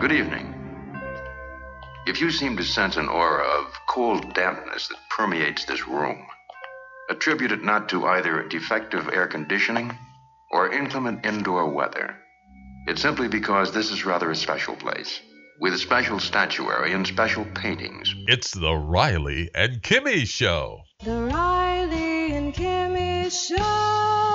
Good evening. If you seem to sense an aura of cold dampness that permeates this room, attribute it not to either defective air conditioning or inclement indoor weather. It's simply because this is rather a special place, with special statuary and special paintings. It's the Riley and Kimmy Show. The Riley and Kimmy Show.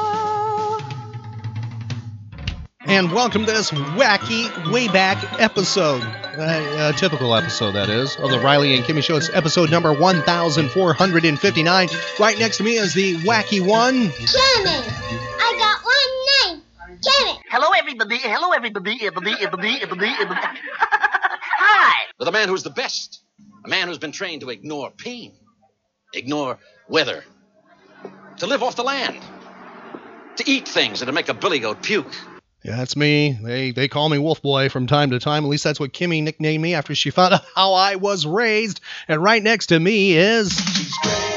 And welcome to this wacky way back episode. Uh, a typical episode, that is, of the Riley and Kimmy Show. It's episode number 1459. Right next to me is the wacky one. Kimmy! I got one name. Kimmy! Hello, everybody. Hello, everybody. Everybody, everybody, everybody, everybody. Hi! With a man who's the best. A man who's been trained to ignore pain, ignore weather, to live off the land, to eat things that'll make a billy goat puke. Yeah, that's me. They they call me Wolf Boy from time to time. At least that's what Kimmy nicknamed me after she found out how I was raised. And right next to me is.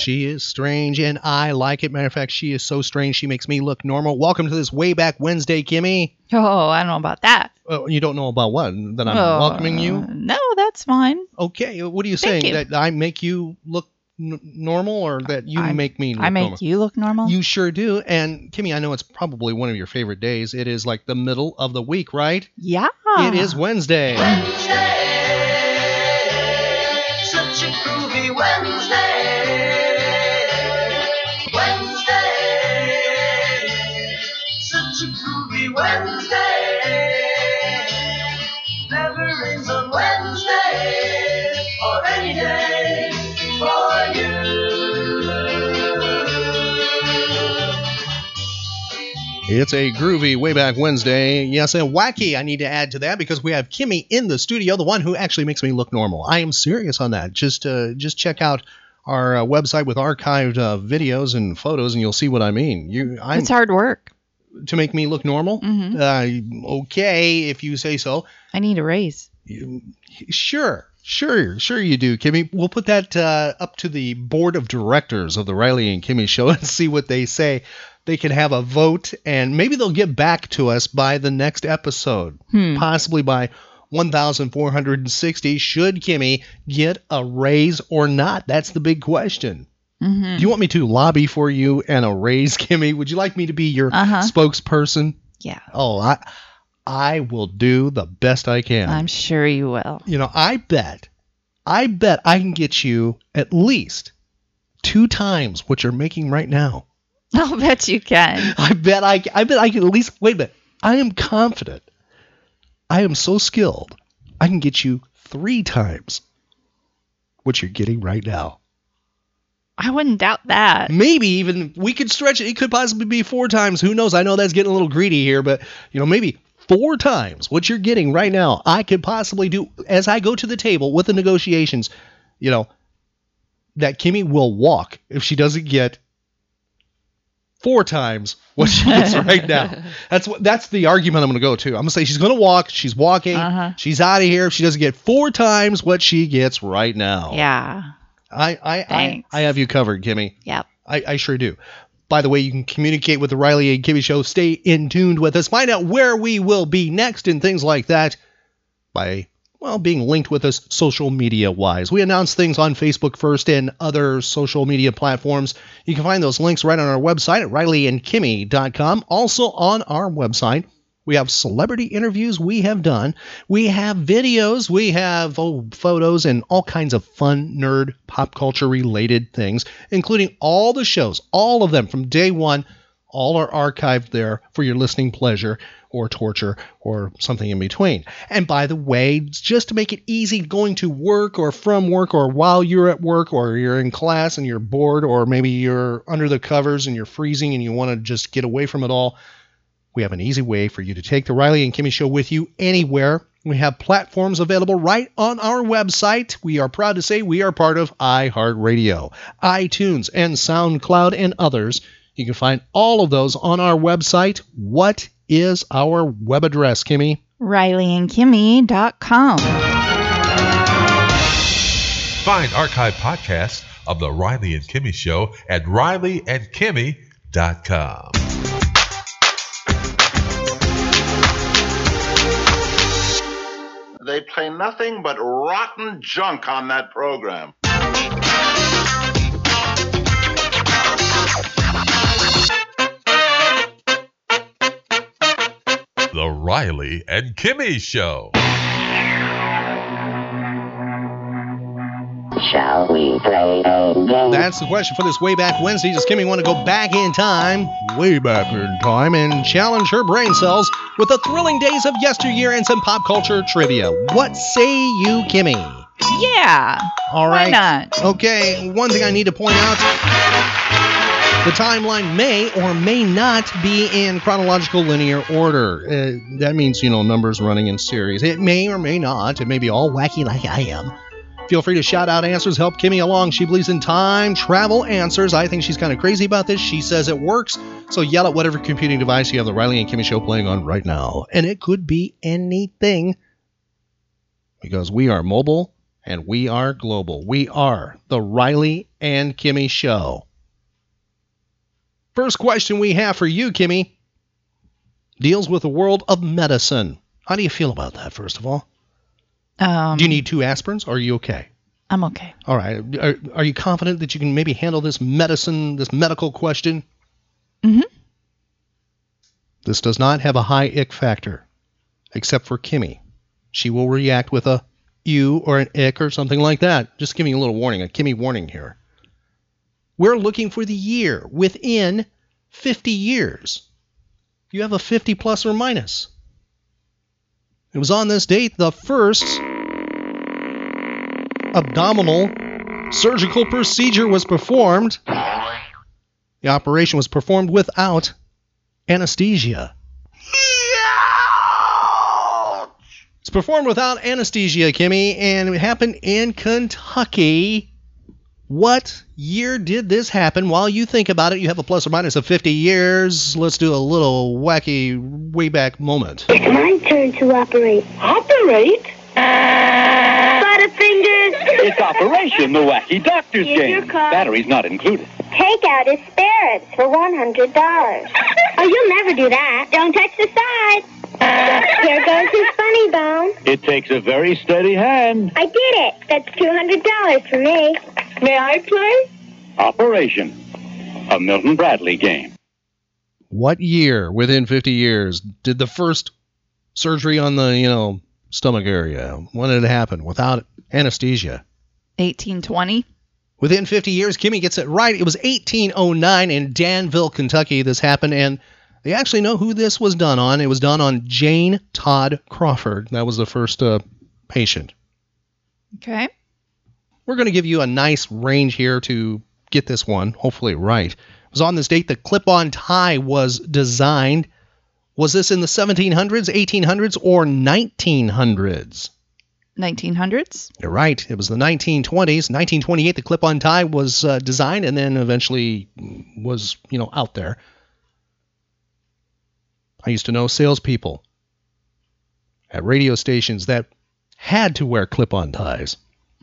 She is strange, and I like it. Matter of fact, she is so strange she makes me look normal. Welcome to this way back Wednesday, Kimmy. Oh, I don't know about that. Oh, you don't know about what? That I'm Oh, welcoming you? Uh, no, that's fine. Okay, uh, what are you Thank saying? you. That I make you look n- normal, or that you I- make me look I make normal? you look normal. You sure do. And Kimmy, I know it's probably one of your favorite days. It is like the middle of the week, right? yeah. It is Wednesday. Such a groovy Wednesday. Wednesday. Wednesday. Never on Wednesday or any day for you. It's a groovy way back Wednesday. Yes, and wacky. I need to add to that because we have Kimmy in the studio, the one who actually makes me look normal. I am serious on that. Just uh, just check out our uh, website with archived uh, videos and photos, and you'll see what I mean. You, I'm It's hard work. To make me look normal. Mhm. Uh, okay, if you say so. I need a raise. You, sure, sure, sure you do, Kimmy. We'll put that uh, up to the board of directors of the Riley and Kimmy show and see what they say. They can have a vote, and maybe they'll get back to us by the next episode, Hmm. possibly by 1,460. Should Kimmy get a raise or not? That's the big question. Hmm Do you want me to lobby for you and a raise, Kimmy? Would you like me to be your Uh-huh. spokesperson? Yeah. Oh, I, I will do the best I can. I'm sure you will. You know, I bet, I bet I can get you at least two times what you're making right now. I'll bet you can. I bet I, I bet I can at least. Wait a minute. I am confident. I am so skilled. I can get you three times what you're getting right now. I wouldn't doubt that. Maybe even we could stretch it. It could possibly be four times. Who knows? I know that's getting a little greedy here, but you know, maybe four times what you're getting right now. I could possibly do as I go to the table with the negotiations. You know, that Kimmy will walk if she doesn't get four times what she gets right now. That's what that's the argument I'm going to go to. I'm going to say she's going to walk. She's walking. Uh-huh. She's out of here if she doesn't get four times what she gets right now. Yeah. I I I, I have you covered, Kimmy. Yep. I, I sure do. By the way, you can communicate with the Riley and Kimmy Show. Stay in tuned with us. Find out where we will be next and things like that by, well, being linked with us social media wise. We announce things on Facebook first and other social media platforms. You can find those links right on our website at rileyandkimmy.com. Also on our website, we have celebrity interviews we have done. We have videos. We have oh, photos and all kinds of fun, nerd, pop culture related things, including all the shows, all of them from day one. All are archived there for your listening pleasure. or torture or something in between. And by the way, just to make it easy going to work or from work or while you're at work or you're in class and you're bored or maybe you're under the covers and you're freezing and you want to just get away from it all, we have an easy way for you to take the Riley and Kimmy show with you anywhere. We have platforms available right on our website. We are proud to say we are part of iHeartRadio, iTunes, and SoundCloud, and others. You can find all of those on our website. What is our web address, Kimmy? RileyandKimmy.com. Find archive podcasts of The Riley and Kimmy Show at RileyandKimmy.com. They play nothing but rotten junk on that program. The Riley and Kimmy Show. Shall we play a game? That's the question for this Way Back Wednesday. Does Kimmy want to go back in time, way back in time, and challenge her brain cells with the thrilling days of yesteryear and some pop culture trivia? What say you, Kimmy? Yeah. All right. Why not? Okay, one thing I need to point out the timeline may or may not be in chronological linear order. Uh, that means, you know, numbers running in series. It may or may not. It may be all wacky like I am. Feel free to shout out answers, help Kimmy along. She believes in time travel answers. I think she's kind of crazy about this. She says it works. So yell at whatever computing device you have the Riley and Kimmy show playing on right now. And it could be anything because we are mobile and we are global. We are the Riley and Kimmy show. First question we have for you, Kimmy, deals with the world of medicine. How do you feel about that, first of all? Um, do you need two aspirins? Or are you okay? I'm okay. All right. Are, are you confident that you can maybe handle this medicine, this medical question? Mm-hmm. This does not have a high ick factor, except for Kimmy. She will react with a you or an ick or something like that. Just giving you a little warning, a Kimmy warning here. We're looking for the year within 50 years. You have a 50 plus or minus. It was on this date the first abdominal surgical procedure was performed. The operation was performed without anesthesia. It's performed without anesthesia, Kimmy, and it happened in Kentucky. What year did this happen? While you think about it, you have a plus or minus of 50 years. Let's do a little wacky way back moment. It's my turn to operate. Operate? Butterfingers! It's Operation the Wacky Doctor's Here's your Game. card. Batteries not included. Take out his spirits for $100. oh, you'll never do that. Don't touch the side. Here goes his funny bone. It takes a very steady hand. I did it. That's $200 for me. May I play? Operation. A Milton Bradley game. What year within 50 years did the first surgery on the, you know, stomach area? When did it happen? Without anesthesia. 1820. Within 50 years, Kimmy gets it right. It was 1809 in Danville, Kentucky. This happened, and they actually know who this was done on. It was done on Jane Todd Crawford. That was the first uh, patient. Okay. We're going to give you a nice range here to get this one, hopefully right. It was on this date the clip on tie was designed. Was this in the 1700s, 1800s, or 1900s? 1900s. You're right. It was the 1920s. 1928, the clip-on tie was uh, designed and then eventually was, you know, out there. I used to know salespeople at radio stations that had to wear clip-on ties.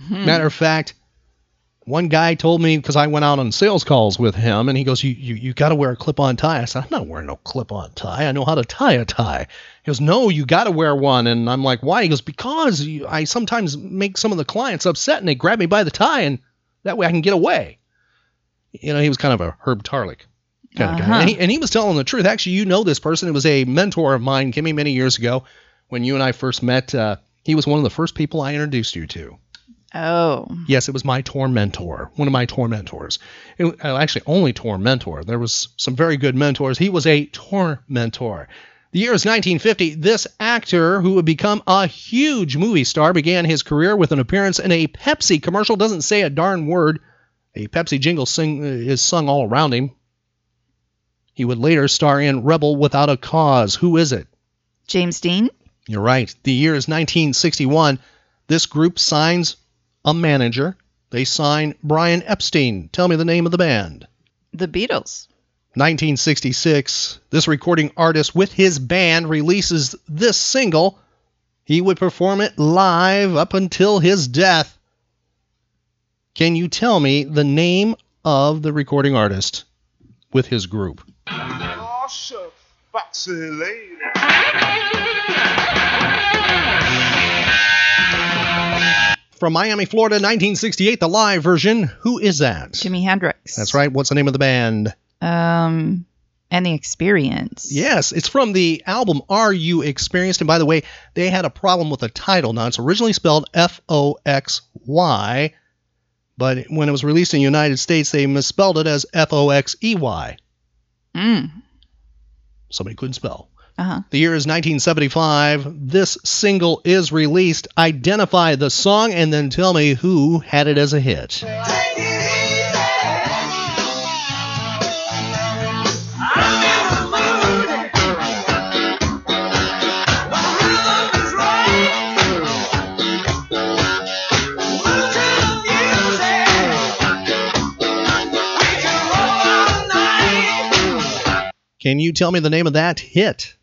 Hmm. Matter of fact, one guy told me because I went out on sales calls with him, and he goes, "You you, you got to wear a clip-on tie." I said, "I'm not wearing no clip-on tie. I know how to tie a tie." He goes, "No, you got to wear one." And I'm like, "Why?" He goes, "Because you, I sometimes make some of the clients upset, and they grab me by the tie, and that way I can get away." You know, he was kind of a Herb Tarlek kind of guy, Uh-huh. and he, and he was telling the truth. Actually, you know this person. It was a mentor of mine, Kimmy, many years ago when you and I first met. Uh, he was one of the first people I introduced you to. Oh. Yes, it was my tormentor, one of my tormentors. It, uh, actually, only tormentor. There was some very good mentors. He was a tormentor. The year is 1950. This actor, who would become a huge movie star, began his career with an appearance in a Pepsi commercial. Doesn't say a darn word. A Pepsi jingle sing, uh, is sung all around him. He would later star in Rebel Without a Cause. Who is it? James Dean. You're right. The year is 1961. This group signs a manager. They sign Brian Epstein. Tell me the name of the band. The Beatles. 1966, this recording artist with his band releases this single. He would perform it live up until his death. Can you tell me the name of the recording artist with his group? Oh, From Miami, Florida, 1968, the live version. Who is that? Jimi Hendrix. That's right. What's the name of the band? Um, and the experience. Yes, it's from the album Are You Experienced? And by the way, they had a problem with the title. Now, it's originally spelled F O X Y, but when it was released in the United States, they misspelled it as F O X E Y. Mm. Somebody couldn't spell. Uh-huh. The year is 1975. This single is released. Identify the song and then tell me who had it as a hit. Can you tell me the name of that hit?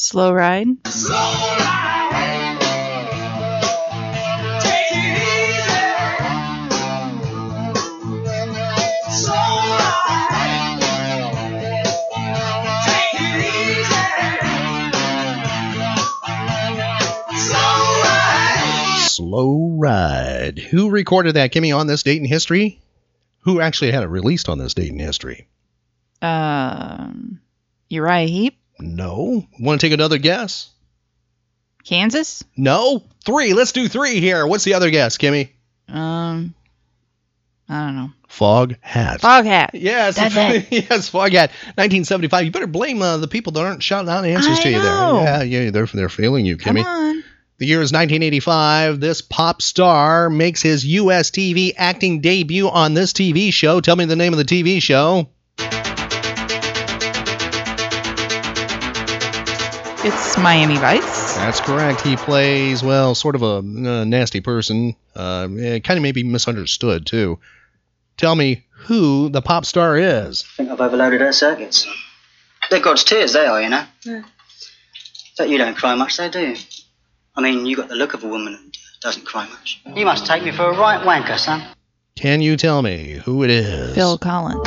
Slow ride. Slow Ride. Who recorded that, Kimmy, on this date in history? Who actually had it released on this date in history? Um, Uriah Heep. No. Want to take another guess? Kansas. No. Three. Let's do three here. What's the other guess, Kimmy? Um, I don't know. Foghat. Fog Hat. Yes, That's it. yes, Foghat. 1975. You better blame uh, the people that aren't shouting out answers I to you know. there. Yeah, yeah, they're they're failing you, Kimmy. Come on. The year is 1985. This pop star makes his U.S. TV acting debut on this TV show. Tell me the name of the TV show. It's Miami Vice. That's correct. He plays, well, sort of a, uh nasty person. Uh, kind of maybe misunderstood, too. Tell me who the pop star is. I think I've overloaded her circuits. They're God's tears, they are, you know. Yeah. But you don't cry much, though, do you? I mean, you got the look of a woman who doesn't cry much. You must take me for a right wanker, son. Can you tell me who it is? Phil Collins.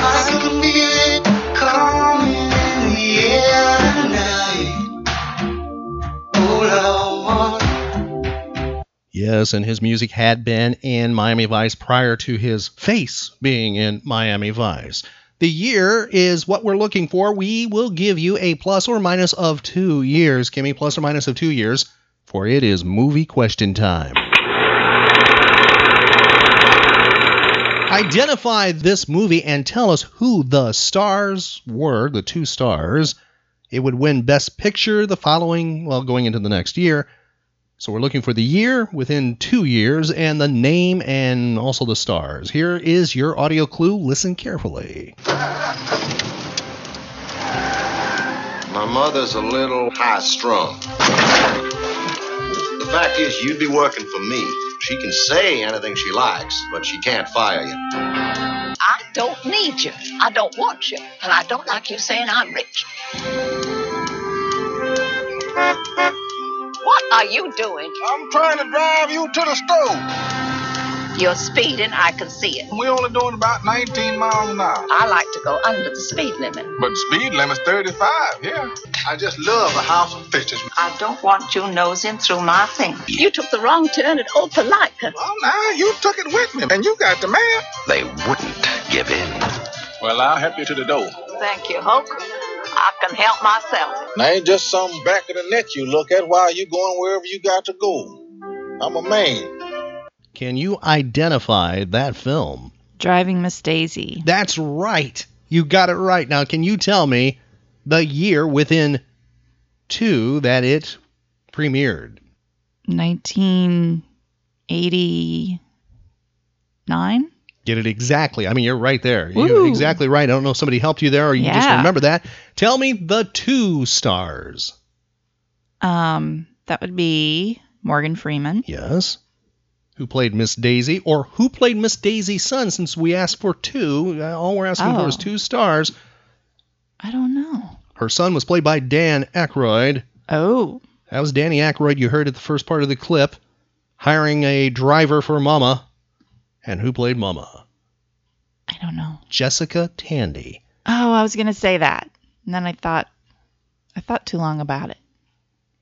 Yes, and his music had been in Miami Vice prior to his face being in Miami Vice. The year is what we're looking for. We will give you a plus or minus of two years. Kimmy, plus or minus of two years, for it is movie question time. Identify this movie and tell us who the stars were, the two stars. It would win Best Picture the following, well, going into the next year. So we're looking for the year within two years and the name and also the stars. Here is your audio clue. Listen carefully. My mother's a little high strung. The fact is, you'd be working for me. She can say anything she likes, but she can't fire you. I don't need you. I don't want you. And I don't like you saying I'm rich. What are you doing? I'm trying to drive you to the store. You're speeding, I can see it. We're only doing about 19 miles an hour. I like to go under the speed limit. But the speed limit's 35, yeah. I just love a house of fishes. I don't want you nosing through my thing. You took the wrong turn at Old Palatka. Well, now you took it with me, and you got the man. They wouldn't give in. Well, I'll help you to the door. Thank you, Hoke. I can help myself. Now, ain't just some back of the net you look at while you going wherever you got to go. I'm a man. Can you identify that film? Driving Miss Daisy. That's right. You got it right. Now, can you tell me the year within two that it premiered? 1989. Get it exactly. I mean, you're right there. You're exactly right. I don't know if somebody helped you there or you just remember that. Tell me the two stars. Um, that would be Morgan Freeman. Yes. Who played Miss Daisy or who played Miss Daisy's son since we asked for two? uh, All we're asking for is Oh. two stars. I don't know. Her son was played by Dan Aykroyd. Oh. That was Danny Aykroyd you heard at the first part of the clip, hiring a driver for Mama. And who played Mama? I don't know. Jessica Tandy. Oh, I was gonna say that, and then I thought, I thought too long about it.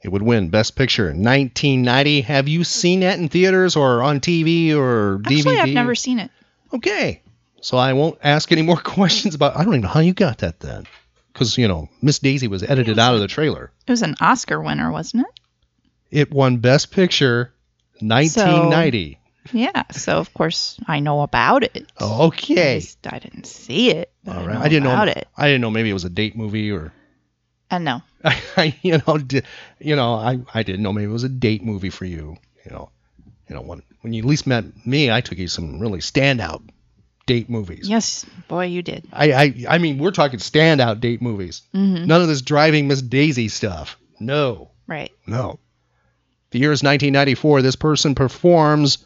It would win Best Picture in 1990. Have you seen that in theaters or on TV or DVD? Actually, I've never seen it. Okay. So I won't ask any more questions about. I don't even know how you got that then, because you know Miss Daisy was edited out of the trailer. It was an Oscar winner, wasn't it? It won Best Picture 1990. Yeah. So of course I know about it. I, okay. just, I didn't see it. All I right. know I didn't about know. it. I didn't know maybe it was a date movie or. And no. I, you know, di- you know, I, I didn't know maybe it was a date movie for you. You know, you know when when you least met me, I took you some really standout date movies. Yes, boy, you did. I, I I mean, we're talking standout date movies. Mhm. None of this driving Miss Daisy stuff. No, Right. no. The year is 1994. This person performs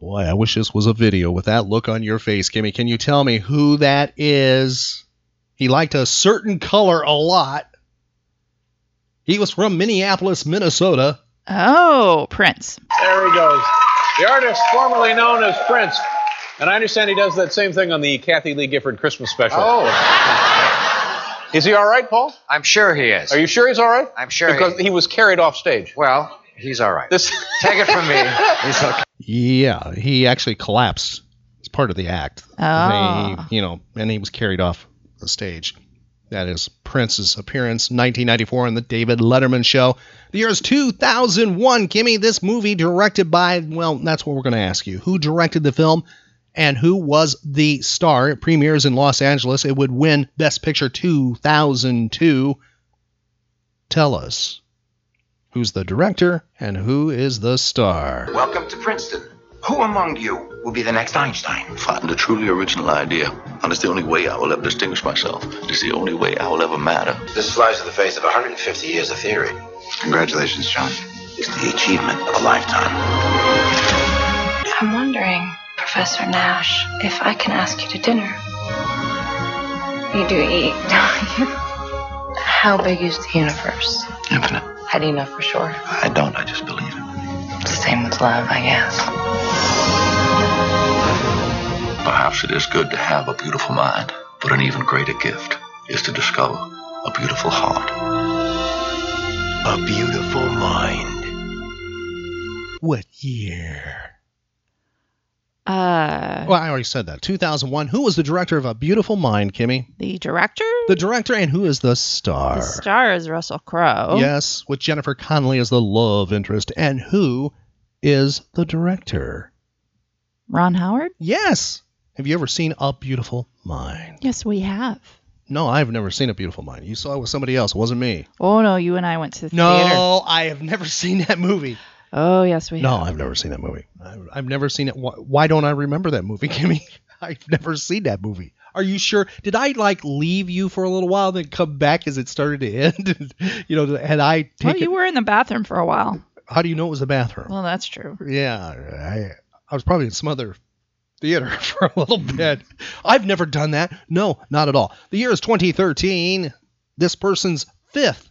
Boy, I wish this was a video with that look on your face, Kimmy. Can you tell me who that is? He liked a certain color a lot. He was from Minneapolis, Minnesota. Oh, Prince. There he goes. The artist formerly known as Prince. And I understand he does that same thing on the Kathie Lee Gifford Christmas special. Oh. Is he all right, Paul? I'm sure he is. Are you sure he's all right? I'm sure Because he, was carried off stage. Well, he's all right. This Take it from me. He's okay. Yeah, he actually collapsed. It's part of the act. Oh. They- ah. you know, and he was carried off the stage. That is Prince's appearance, 1994, on the David Letterman show. The year is 2001. Kimmy, this movie directed by, well, that's what we're going to ask you. Who directed the film and who was the star? It premieres in Los Angeles. It would win Best Picture 2002. Tell us who's the director and who is the star. Welcome to Princeton. Who among you will be the next Einstein? Find a truly original idea, and it's the only way I will ever distinguish myself. It's the only way I will ever matter. This flies in the face of 150 years of theory. Congratulations, John. It's the achievement of a lifetime. I'm wondering, Professor Nash, if I can ask you to dinner. You do eat, don't you? How big is the universe? Infinite. How do you know for sure? I don't, I just believe it. It's the same with love, I guess. Perhaps it is good to have a beautiful mind, but an even greater gift is to discover a beautiful heart. A beautiful mind. What year? Uh, Well, I already said that. 2001. Who was the director of A Beautiful Mind, Kimmy? the director? The director and who is the star? The star is Russell Crowe. Yes, with Jennifer Connelly as the love interest. And who is the director? Ron Howard? Yes. Have you ever seen A Beautiful Mind? Yes, we have. No, I've never seen A Beautiful Mind. You saw it with somebody else. It wasn't me. Oh no, you and I went to the theater. No. I have never seen that movie. Oh yes, we No, have. I've never seen that movie. I've, I've never seen it. Why, why don't I remember that movie, Kimmy? I've never seen that movie. Are you sure? Did I like leave you for a little while, then come back as it started to end? you know, had I Well, you were in the bathroom for a while. How do you know it was a bathroom? Well, that's true. Yeah, I, I was probably in some other theater for a little bit. I've never done that. No, not at all. The year is 2013. This person's fifth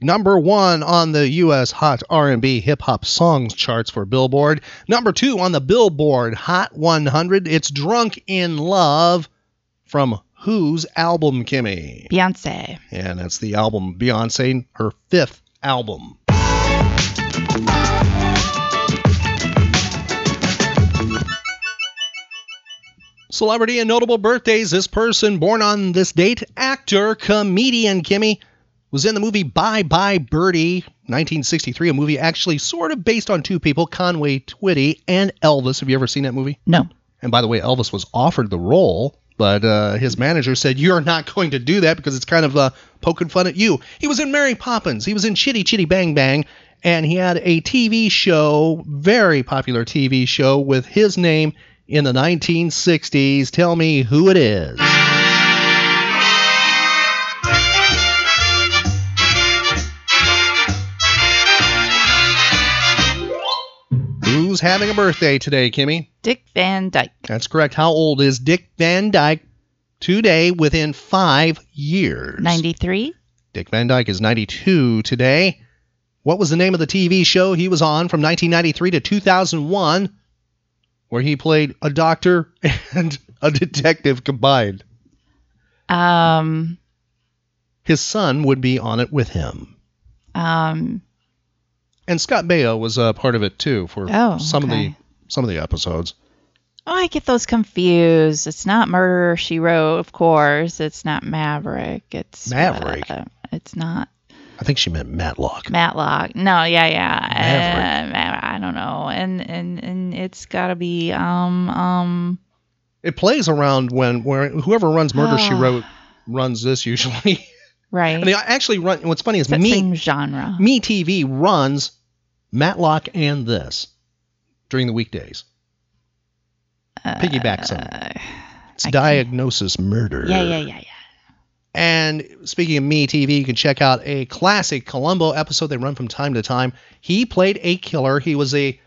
Number one on the U.S. Hot R&B Hip Hop Songs charts for Billboard. Number two on the Billboard Hot 100. It's "Drunk in Love" from whose album, Kimmy? Beyonce. And that's the album Beyonce, her fifth album. Celebrity and notable birthdays. This person born on this date, actor, comedian Kimmy, was in the movie Bye Bye Birdie, 1963, a movie actually sort of based on two people, Conway Twitty and Elvis. Have you ever seen that movie? No. And by the way, Elvis was offered the role, but uh, his manager said, You're not going to do that because it's kind of uh, poking fun at you. He was in Mary Poppins, he was in Chitty Chitty Bang Bang, and he had a TV show, very popular TV show, with his name in the 1960s. Tell me who it is. Having a birthday today, Kimmy? Dick Van Dyke. That's correct. How old is Dick Van Dyke today within five years? 93. Dick Van Dyke is 92 today. What was the name of the TV show he was on from 1993 to 2001, where he played a doctor and a detective combined? Um, His son would be on it with him. um, And Scott Baio was a part of it too for Oh, some of the some of the episodes. oh, I get those confused. It's not Murder She Wrote, of course. It's not Maverick. It's Maverick? uh, it's not I think she meant Matlock. Matlock. No, yeah, yeah. Maverick. Uh, I don't know. And and and it's got to be um um. It plays around when where whoever runs Murder She Ah. Wrote runs this usually. Right. and they actually run. What's funny is me genre. MeTV runs Matlock and this during the weekdays. Piggybacks on it. It's Diagnosis Murder. Uh, Yeah, yeah, yeah, yeah. And speaking of MeTV, you can check out a classic Columbo episode they run from time to time. He played a killer. He was a,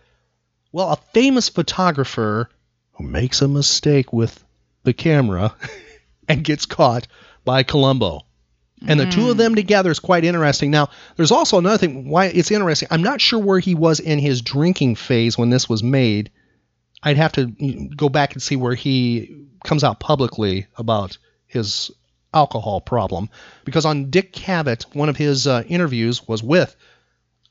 well, a famous photographer who makes a mistake with the camera and gets caught by Columbo. And the two of them together is quite interesting. Now, there's also another thing why it's interesting. I'm not sure where he was in his drinking phase when this was made. I'd have to mm, go back and see where he comes out publicly about his alcohol problem. Because on Dick Cavett, one of his uh, interviews was with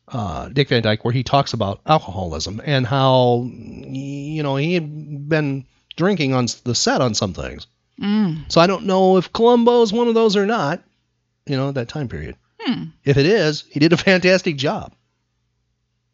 uh, Dick Van Dyke, where he talks about alcoholism and how, you know, he had been drinking on the set on some things. Mm. So I don't know if Columbo is one of those or not, you know, that time period. Hmm. If it is, he did a fantastic job.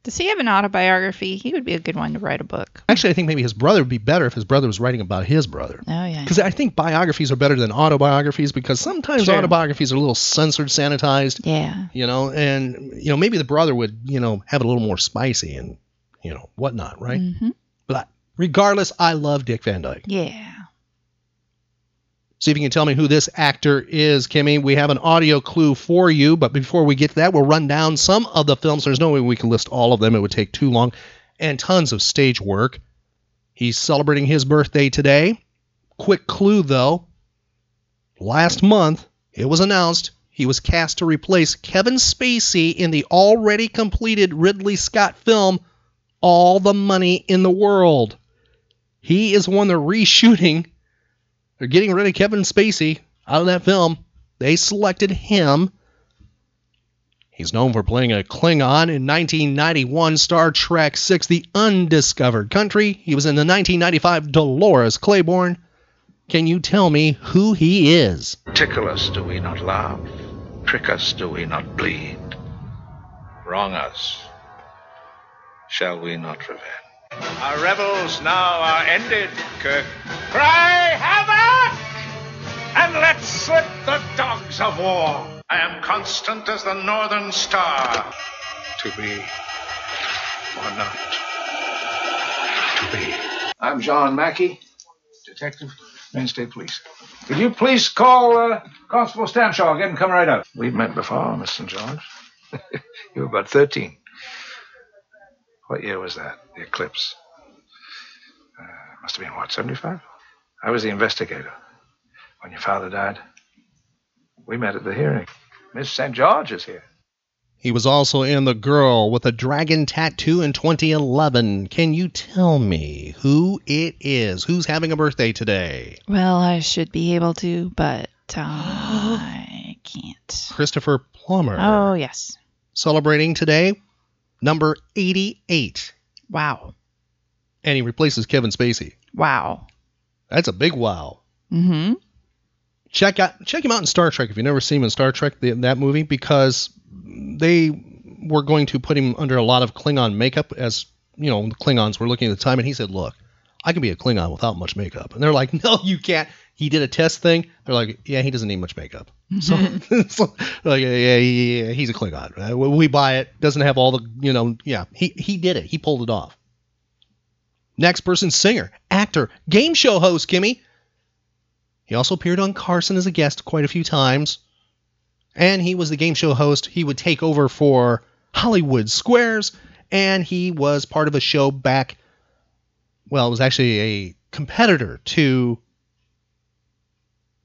Does he have an autobiography? He would be a good one to write a book. Actually, I think maybe his brother would be better if his brother was writing about his brother. Oh yeah. Because I think biographies are better than autobiographies because sometimes True. autobiographies are a little censored, sanitized. Yeah. You know, and you know maybe the brother would you know have it a little more spicy and you know whatnot, right? hmm But regardless, I love Dick Van Dyke. Yeah. See if you can tell me who this actor is, Kimmy. We have an audio clue for you, but before we get to that, we'll run down some of the films. There's no way we can list all of them, it would take too long, and tons of stage work. He's celebrating his birthday today. Quick clue, though. Last month, it was announced he was cast to replace Kevin Spacey in the already completed Ridley Scott film, All the Money in the World. He is one they're reshooting they're getting rid of Kevin Spacey out of that film. They selected him. He's known for playing a Klingon in 1991 Star Trek VI The Undiscovered Country. He was in the 1995 Dolores Claiborne. Can you tell me who he is? Tickle us, do we not laugh? Prick us, do we not bleed? Wrong us, shall we not revenge? Our revels now are ended, Kirk. Cry havoc! And let's slip the dogs of war. I am constant as the northern star. To be or not to be. I'm John Mackey, detective, Maine State Police. Could you please call uh, Constable Stamshaw? Get him come right out. We've met before, Mr. George. you were about 13. What year was that? The eclipse? Uh, must have been, what, 75? I was the investigator when your father died. We met at the hearing. Miss St. George is here. He was also in The Girl with a Dragon Tattoo in 2011. Can you tell me who it is? Who's having a birthday today? Well, I should be able to, but um, I can't. Christopher Plummer. Oh, yes. Celebrating today, number 88. Wow. And he replaces Kevin Spacey. Wow. That's a big wow. Mm-hmm. Check out check him out in Star Trek if you've never seen him in Star Trek the, that movie because they were going to put him under a lot of Klingon makeup as you know the Klingons were looking at the time and he said, "Look, I can be a Klingon without much makeup." And they're like, "No, you can't." He did a test thing. They're like, "Yeah, he doesn't need much makeup." So, so like, yeah, yeah, yeah, he's a Klingon. Right? We buy it. Doesn't have all the you know. Yeah, he he did it. He pulled it off. Next person, singer, actor, game show host, Kimmy. He also appeared on Carson as a guest quite a few times. And he was the game show host. He would take over for Hollywood Squares. And he was part of a show back, well, it was actually a competitor to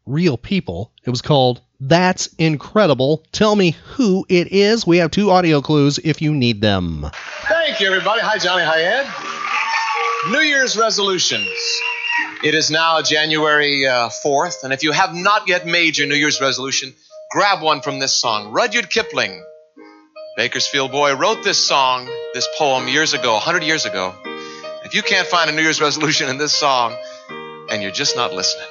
Real People. It was called That's Incredible. Tell me who it is. We have two audio clues if you need them. Thank you, everybody. Hi, Johnny. Hi, Ed. New Year's resolutions. It is now January uh, 4th, and if you have not yet made your New Year's resolution, grab one from this song. Rudyard Kipling, Bakersfield boy, wrote this song, this poem years ago, 100 years ago. If you can't find a New Year's resolution in this song, and you're just not listening.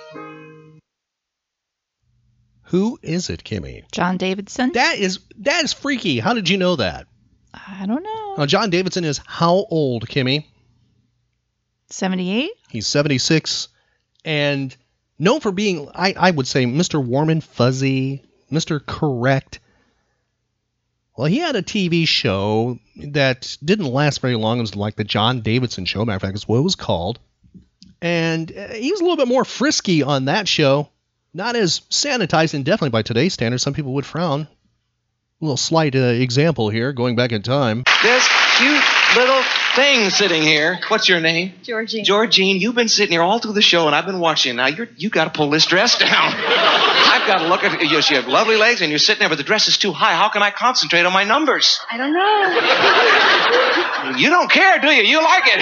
Who is it, Kimmy? John Davidson. That is that is freaky. How did you know that? I don't know. Now, John Davidson is how old, Kimmy? 78? He's 76 and known for being, I, I would say, Mr. Warm and Fuzzy, Mr. Correct. Well, he had a TV show that didn't last very long. It was like the John Davidson Show. Matter of fact, that's what it was called. And uh, he was a little bit more frisky on that show. Not as sanitized, and definitely by today's standards, some people would frown. A little slight uh, example here, going back in time. This cute little thing sitting here. What's your name? Georgine. Georgine, you've been sitting here all through the show, and I've been watching. Now you're you got to pull this dress down. I've got to look at you. You have lovely legs, and you're sitting there, but the dress is too high. How can I concentrate on my numbers? I don't know. You don't care, do you? You like it.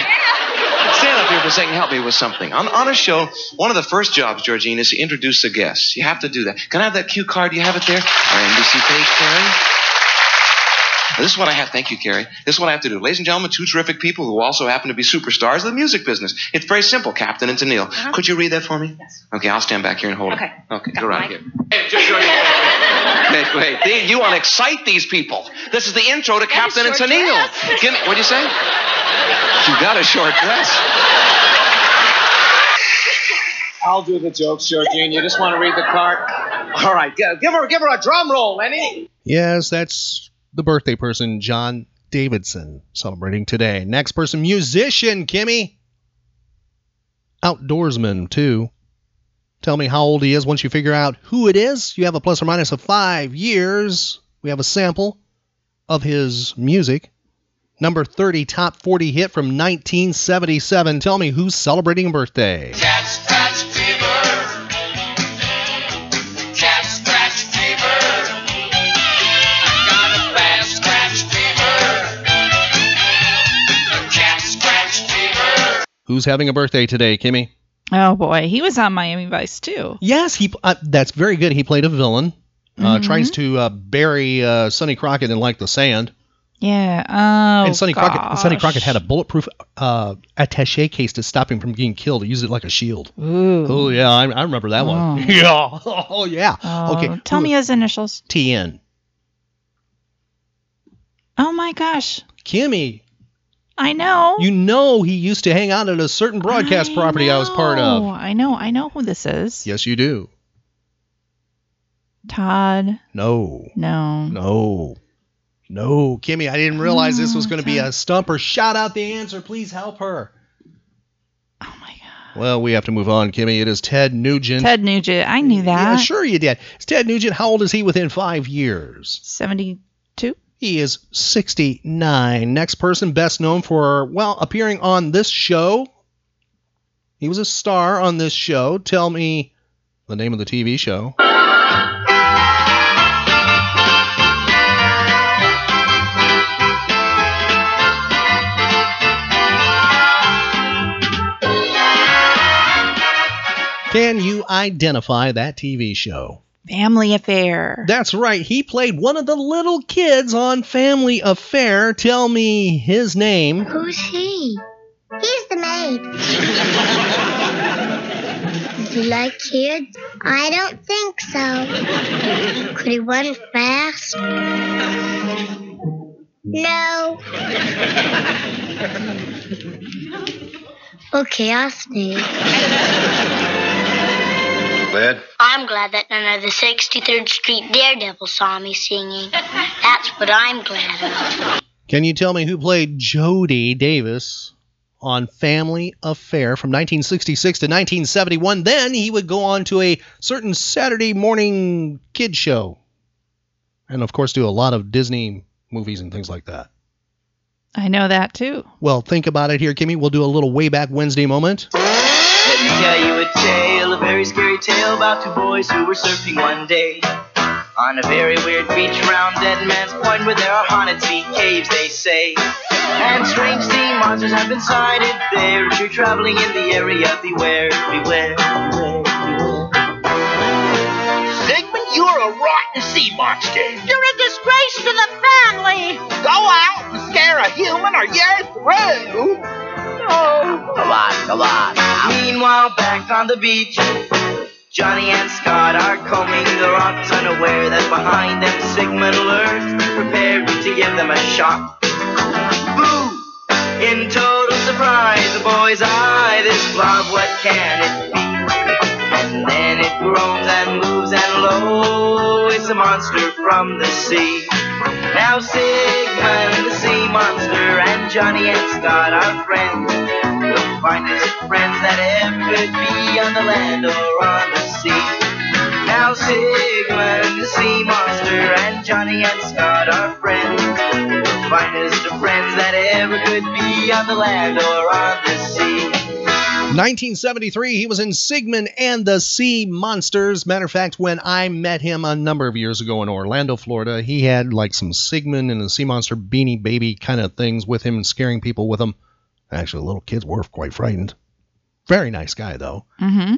Stand up here for a second. Help me with something. On, on a show, one of the first jobs, Georgine, is to introduce the guests. You have to do that. Can I have that cue card? Do you have it there? Our NBC page, Carrie. This is what I have. Thank you, Carrie. This is what I have to do. Ladies and gentlemen, two terrific people who also happen to be superstars of the music business. It's very simple, Captain and Tennille. Uh-huh. Could you read that for me? Yes. Okay, I'll stand back here and hold Okay. it. Okay, Got go right Mike. here. Hey, just wait, wait. They- You want to excite these people. This is the intro to Captain and short Tennille. Give me, what'd you say? You got a short dress. I'll do the jokes, Georgine. You just want to read the card? All right, give, give her give her a drum roll, Lenny. Yes, that's the birthday person, John Davidson, celebrating today. Next person, musician, Kimmy. Outdoorsman, too. Tell me how old he is once you figure out who it is. You have a plus or minus of five years. We have a sample of his music. Number 30 top 40 hit from 1977. Tell me who's celebrating a birthday. Cat Who's having a birthday today, Kimmy? Oh boy, he was on Miami Vice too. Yes, he. Uh, that's very good. He played a villain. Uh, Mhm. Tries to uh, bury uh, Sonny Crockett in like the sand. Yeah. Oh. and Sonny Crockett, Sonny. Crockett had a bulletproof uh, attaché case to stop him from getting killed. He used it like a shield. Ooh. Oh yeah, I, I remember that one. Oh. Yeah. Oh yeah. Oh, okay. Tell me his initials. TN. Oh my gosh. Kimmy, I know. you know he used to hang out at a certain broadcast property I was part Oh, of. I know. I know who this is. Yes, you do. Todd. No. No. No. No, Kimmy, I didn't realize this was going to be oh, a stumper. Shout out the answer. Please help her. Oh my god. Well, we have to move on, Kimmy. It is Ted Nugent. Ted Nugent. I knew that. Yeah, sure you did. It's Ted Nugent. How old is he within five years? 72. He is 69. Next person, best known for, well, appearing on this show. He was a star on this show. Tell me the name of the TV show. Can you identify that TV show? Family Affair. That's right. He played one of the little kids on Family Affair. Tell me his name. Who's he? He's the maid. Do you like kids? I don't think so. Could he run fast? No. Okay, I'll stay. Glad? I'm glad that none of the 63rd Street Daredevils saw me singing. That's what I'm glad of. Can you tell me who played Jody Davis on Family Affair from 1966 to 1971? Then he would go on to a certain Saturday morning kid show. And of course, do a lot of Disney movies and things like that. I know that too. Well, think about it here, Kimmy. We'll do a little way back Wednesday moment. Let me tell you a tale, a very scary tale about two boys who were surfing one day. On a very weird beach round Dead Man's Point where there are haunted sea caves, they say. And strange sea monsters have been sighted there. If you're traveling in the area, beware, beware, beware, Sigmund, you're a rotten sea monster. You're a disgrace to the family. Go out and scare a human or you're through. Oh, come on, come on. Meanwhile, back on the beach, Johnny and Scott are combing the rocks, unaware that behind them Sigmund lurks, prepared to give them a shot. Boo! In total surprise, the boys eye this blob. What can it be? And then it groans and moves, and lo, it's a monster from the sea. Now Sigmund, the sea monster, and Johnny and Scott are friends. The finest friends that ever be on the land or on the sea. Now Sigmund, the sea monster, and Johnny and Scott are friends. The finest of friends that ever could be on the land or on the sea. 1973, he was in Sigmund and the Sea Monsters. Matter of fact, when I met him a number of years ago in Orlando, Florida, he had like some Sigmund and the Sea Monster beanie baby kind of things with him and scaring people with them. Actually, little kids were quite frightened. Very nice guy, though. Mm-hmm.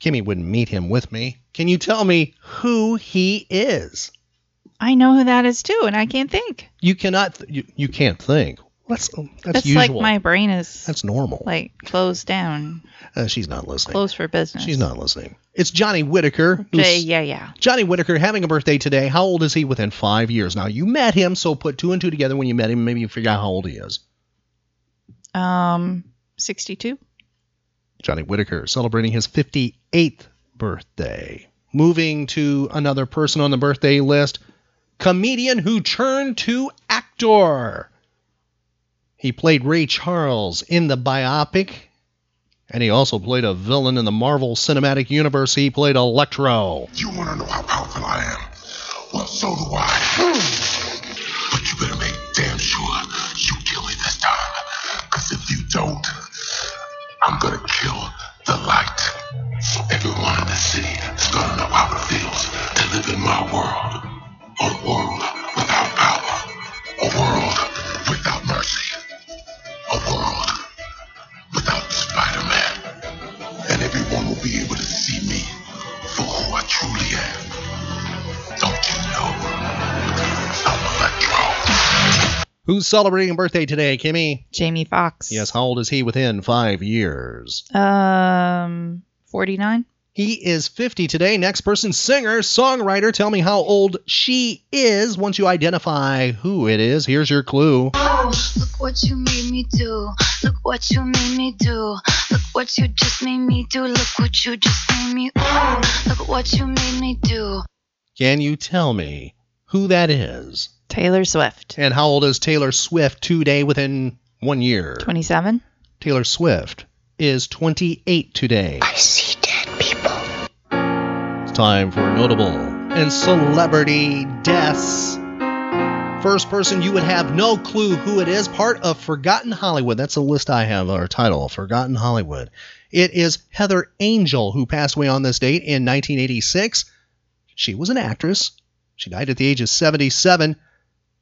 Kimmy wouldn't meet him with me. Can you tell me who he is? I know who that is too, and I can't think. You cannot. Th- you, you can't think. That's that's, That's usual. like my brain is That's normal. like closed down, Uh, she's not listening. closed for business. She's not listening. It's Johnny Whitaker. Okay, yeah, yeah. Johnny Whitaker having a birthday today. How old is he within five years? Now, you met him, so put two and two together when you met him. Maybe you figure out how old he is. Um, sixty-two. Johnny Whitaker celebrating his 58th birthday. Moving to another person on the birthday list, comedian who turned to actor. He played Ray Charles in the biopic, and he also played a villain in the Marvel Cinematic Universe. He played Electro. You want to know how powerful I am? Well, so do I. But you better make damn sure you kill me this time. Because if you don't, I'm going to kill the light. Everyone in the city is going to know how it feels to live in my world. A world without power. A world without mercy. Who's celebrating a birthday today, Kimmy? Jamie Foxx. Yes, how old is he within five years? Um, forty-nine. He is 50 today. Next person, singer, songwriter. Tell me how old she is once you identify who it is. Here's your clue. Oh, look what you made me do. Look what you made me do. Look what you just made me do. Look what you just made me. Ooh, look what you made me do. Can you tell me who that is? Taylor Swift. And how old is Taylor Swift today within one year? Twenty-seven. Taylor Swift is 28 today. I see dead people. It's time for notable and celebrity deaths. First person you would have no clue who it is, part of Forgotten Hollywood. That's a list I have, our title, Forgotten Hollywood. It is Heather Angel, who passed away on this date in 1986. She was an actress. She died at the age of 77.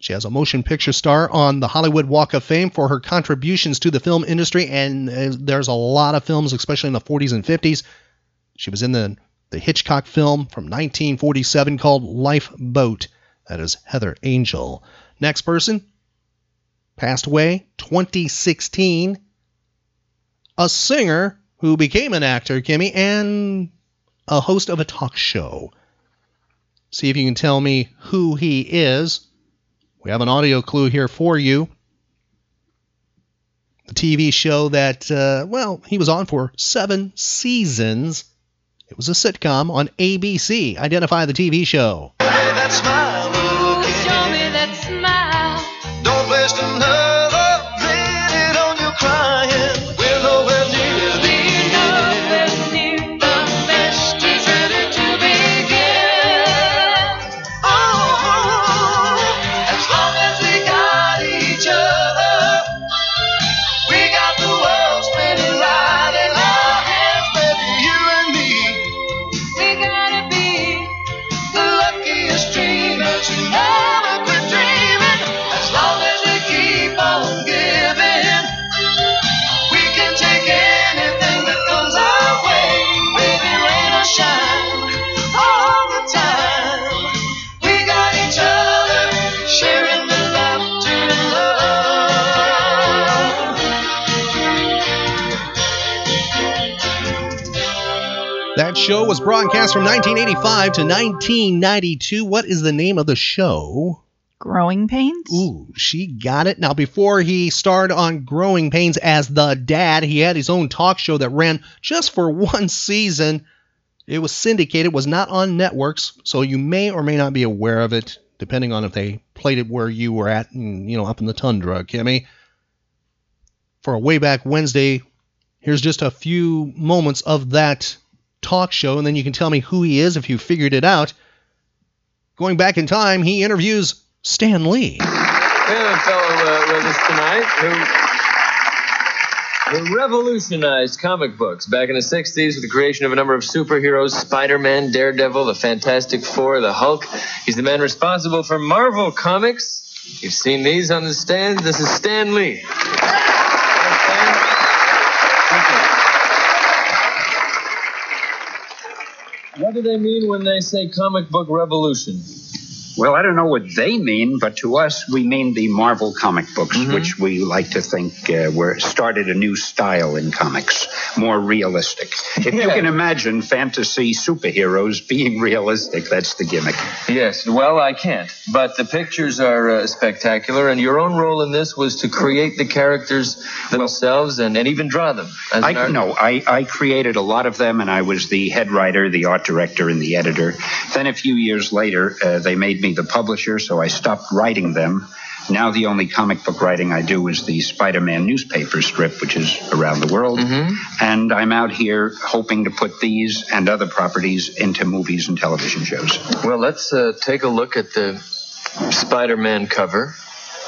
She has a motion picture star on the Hollywood Walk of Fame for her contributions to the film industry, and uh, there's a lot of films, especially in the 40s and 50s. She was in the, the Hitchcock film from 1947 called Lifeboat. That is Heather Angel. Next person passed away 2016. A singer who became an actor, Kimmy, and a host of a talk show. See if you can tell me who he is. We have an audio clue here for you. The TV show that, uh, well, he was on for seven seasons. It was a sitcom on ABC. Identify the TV show. that show was broadcast from 1985 to 1992. What is the name of the show? Growing Pains? Ooh, she got it. Now, before he starred on Growing Pains as the dad, he had his own talk show that ran just for one season. It was syndicated, was not on networks, so you may or may not be aware of it, depending on if they played it where you were at, and, you know, up in the tundra, Kimmy. For a way back Wednesday, here's just a few moments of that talk show, and then you can tell me who he is if you figured it out. Going back in time, he interviews Stan Lee. Have a fellow uh, with us tonight who, who revolutionized comic books back in the 60s with the creation of a number of superheroes Spider Man, Daredevil, the Fantastic Four, the Hulk. He's the man responsible for Marvel Comics. You've seen these on the stand. This is Stan Lee. What do they mean when they say comic book revolution? Well, I don't know what they mean, but to us, we mean the Marvel comic books, Mm-hmm. which we like to think uh, were started a new style in comics, more realistic. If you can imagine fantasy superheroes being realistic, that's the gimmick. Yes, well, I can't. But the pictures are uh, spectacular, and your own role in this was to create the characters themselves and, and even draw them. I no, I, I created a lot of them, and I was the head writer, the art director, and the editor. Then a few years later, uh, they made me the publisher, so I stopped writing them. Now the only comic book writing I do is the Spider-Man newspaper strip, which is around the world. And I'm out here hoping to put these and other properties into movies and television shows. Well, let's uh, take a look at the Spider Man cover.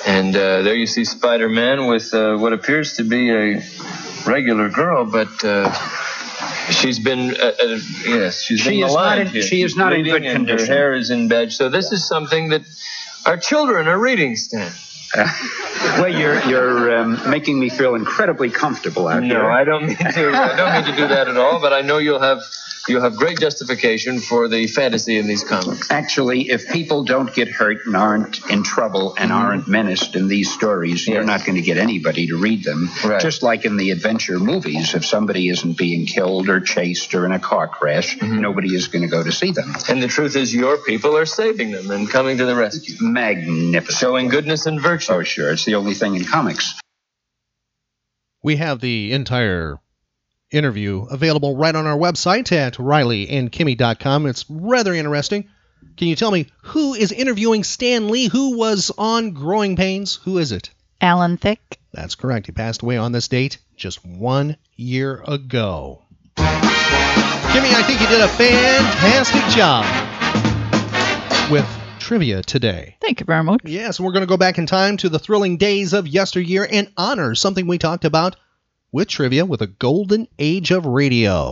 And uh, there you see Spider Man with uh, what appears to be a regular girl, but. She's been, uh, uh, yes, she's She been is not in- she is not in good condition. Her hair is in bed. So this is something that our children are reading, Stan. well, you're you're um, making me feel incredibly comfortable out No, here. I don't mean to. I don't mean to do that at all. But I know you'll have you'll have great justification for the fantasy in these comics. Actually, if people don't get hurt and aren't in trouble and Mm-hmm. aren't menaced in these stories, you're not going to get anybody to read them. Right. Just like in the adventure movies, if somebody isn't being killed or chased or in a car crash, Mm-hmm. nobody is going to go to see them. And the truth is, your people are saving them and coming to the rescue. Magnificent. Showing goodness and virtue. Oh, sure. It's the only thing in comics. We have the entire interview available right on our website at rileyandkimmy.com. It's rather interesting. Can you tell me who is interviewing Stan Lee? Who was on Growing Pains? Who is it? Alan Thicke. That's correct. He passed away on this date just one year ago. Kimmy, I think you did a fantastic job with trivia today. Thank you very much. Yes, we're going to go back in time to the thrilling days of yesteryear and honor something we talked about with trivia with a golden age of radio.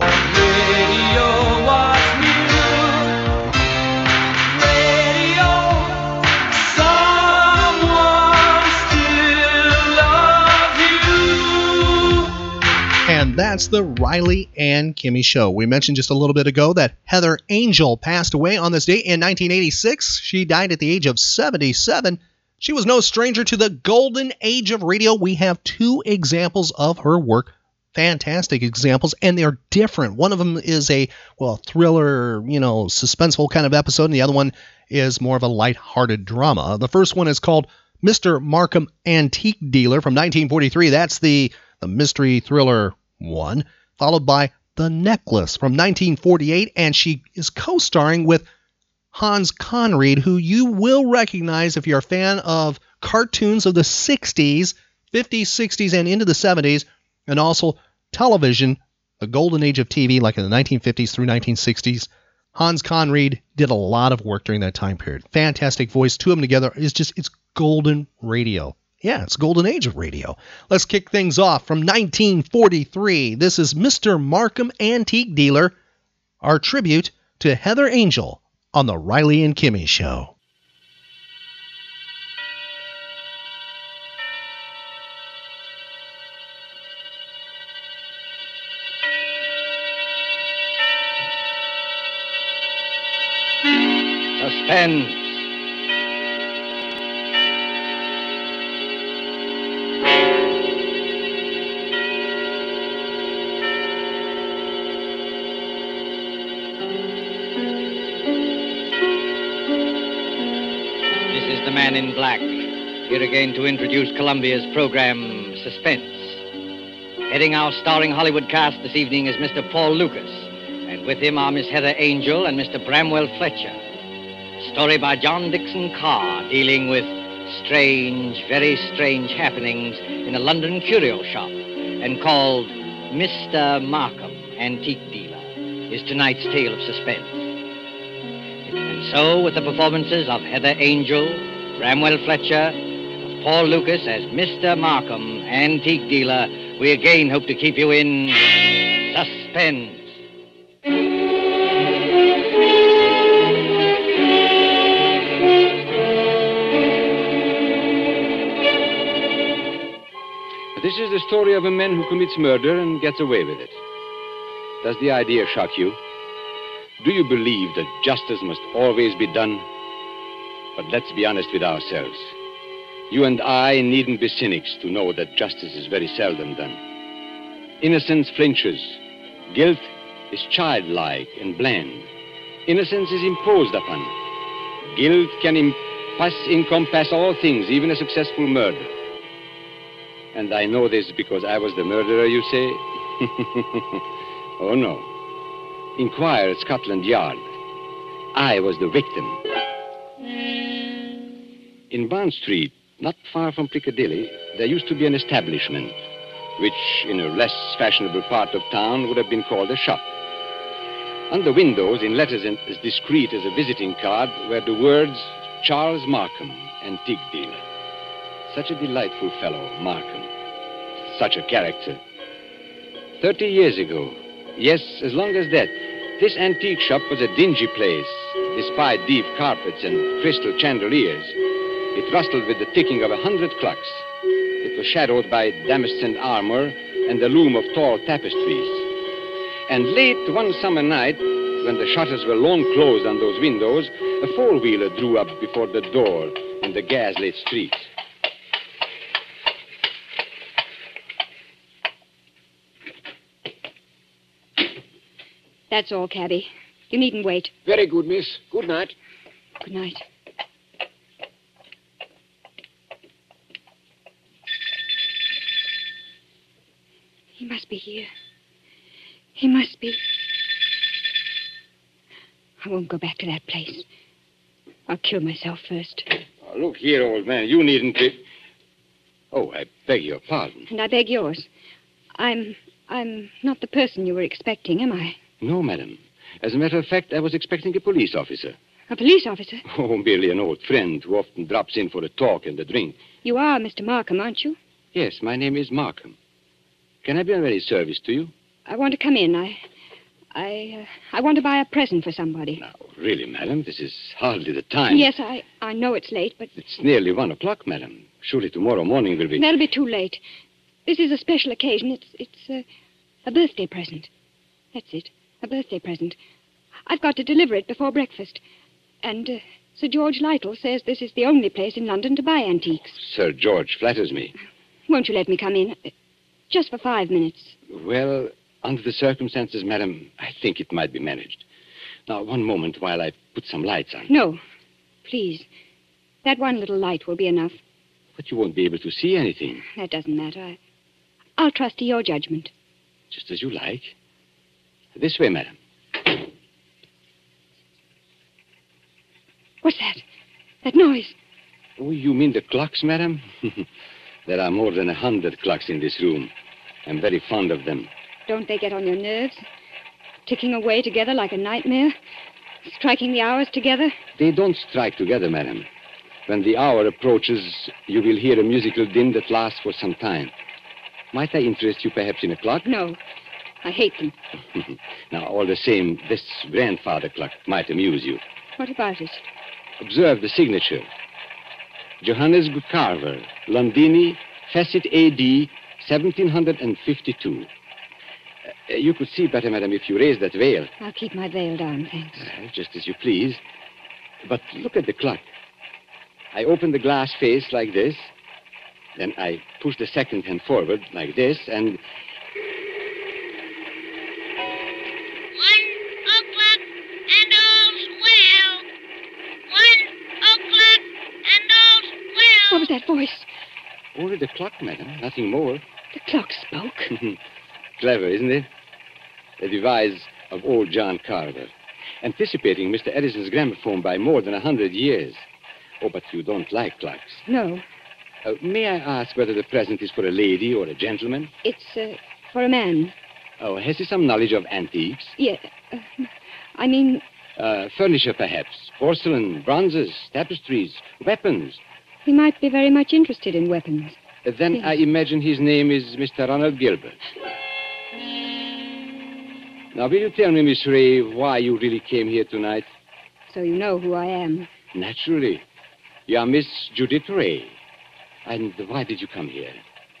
And That's the Riley and Kimmy Show. We mentioned just a little bit ago that Heather Angel passed away on this date in 1986. She died at the age of 77. She was no stranger to the golden age of radio. We have two examples of her work. Fantastic examples, and they're different. One of them is a, well, thriller, you know, suspenseful kind of episode, and the other one is more of a light-hearted drama. The first one is called Mr. Markham Antique Dealer from 1943. That's the, the mystery thriller one, followed by The Necklace from 1948, and she is co starring with Hans Conried, who you will recognize if you're a fan of cartoons of the 60s, 50s, 60s, and into the 70s, and also television, the golden age of TV, like in the 1950s through 1960s. Hans Conried did a lot of work during that time period. Fantastic voice. Two of them together is just, it's golden radio. Yeah, it's golden age of radio. Let's kick things off from 1943. This is Mr. Markham Antique Dealer, our tribute to Heather Angel on the Riley and Kimmy Show. Suspense. Black, here again to introduce Columbia's program Suspense. Heading our starring Hollywood cast this evening is Mr. Paul Lukas, and with him are Miss Heather Angel and Mr. Bramwell Fletcher. Story by John Dickson Carr, dealing with strange, very strange happenings in a London curio shop, and called Mr. Markham, Antique Dealer, is tonight's tale of suspense. And so, with the performances of Heather Angel, Bramwell Fletcher, Paul Lukas as Mr. Markham, Antique Dealer, we again hope to keep you in suspense. This is the story of a man who commits murder and gets away with it. Does the idea shock you? Do you believe that justice must always be done? But let's be honest with ourselves. You and I needn't be cynics to know that justice is very seldom done. Innocence flinches. Guilt is childlike and bland. Innocence is imposed upon. Guilt can impass, encompass all things, even a successful murder. And I know this because I was the murderer, you say? oh, no. Inquire at Scotland Yard. I was the victim. In Bond Street, not far from Piccadilly, there used to be an establishment, which in a less fashionable part of town would have been called a shop. On the windows, in letters as discreet as a visiting card, were the words Charles Markham, antique dealer. Such a delightful fellow, Markham. Such a character. Thirty years ago, yes, as long as that, this antique shop was a dingy place, despite deep carpets and crystal chandeliers. It rustled with the ticking of a hundred clocks. It was shadowed by damascened armor and the loom of tall tapestries. And late one summer night, when the shutters were long closed on those windows, a four-wheeler drew up before the door in the gaslit street. That's all, cabby. You needn't wait. Very good, miss. Good night. Good night. He must be here. He must be. I won't go back to that place. I'll kill myself first. Oh, look here, old man. You needn't be. Oh, I beg your pardon. And I beg yours. I'm. I'm not the person you were expecting, am I? No, madam. As a matter of fact, I was expecting a police officer. A police officer? Oh, merely an old friend who often drops in for a talk and a drink. You are Mr. Markham, aren't you? Yes, my name is Markham. Can I be of any service to you? I want to come in. I. I. Uh, I want to buy a present for somebody. Now, really, madam, this is hardly the time. Yes, I. I know it's late, but It's nearly one o'clock, madam. Surely tomorrow morning will be. that'll be too late. This is a special occasion. It's. It's. Uh, A birthday present. That's it. A birthday present. I've got to deliver it before breakfast. And uh, Sir George Lytle says this is the only place in London to buy antiques. Sir George flatters me. Won't you let me come in? Just for five minutes. Well, under the circumstances, madam, I think it might be managed. Now, one moment while I put some lights on. No. Please. That one little light will be enough. But you won't be able to see anything, That doesn't matter. I, I'll trust to your judgment. just as you like. This way, madam. What's that? That noise. Oh, you mean the clocks, madam? there are more than a hundred clocks in this room. I'm very fond of them. Don't they get on your nerves? Ticking away together like a nightmare? Striking the hours together? They don't strike together, madam. When the hour approaches, you will hear a musical din that lasts for some time. Might I interest you perhaps in a clock? No. I hate them. now, all the same, this grandfather clock might amuse you. What about it? Observe the signature. Johannes Carver, Londini, Fecit AD, 1752. Uh, you could see better, madam, if you raised that veil. I'll keep my veil down, thanks. Uh, just as you please. But look at the clock. I open the glass face like this. Then I push the second hand forward like this, and voice? only the clock, madam, nothing more. The clock spoke. Clever, isn't it? A device of old John Carver, anticipating Mr. Edison's gramophone by more than a hundred years. Oh, but you don't like clocks. No. Uh, may I ask whether the present is for a lady or a gentleman? It's uh, for a man. Oh, has he some knowledge of antiques? Yeah. Uh, I mean, Uh, furniture, perhaps. Porcelain, bronzes, tapestries, weapons. He might be very much interested in weapons. Uh, then I imagine his name is Mr. Ronald Gilbert. Now, will you tell me, Miss Ray, why you really came here tonight? So you know who I am. Naturally. You are Miss Judith Ray. And why did you come here?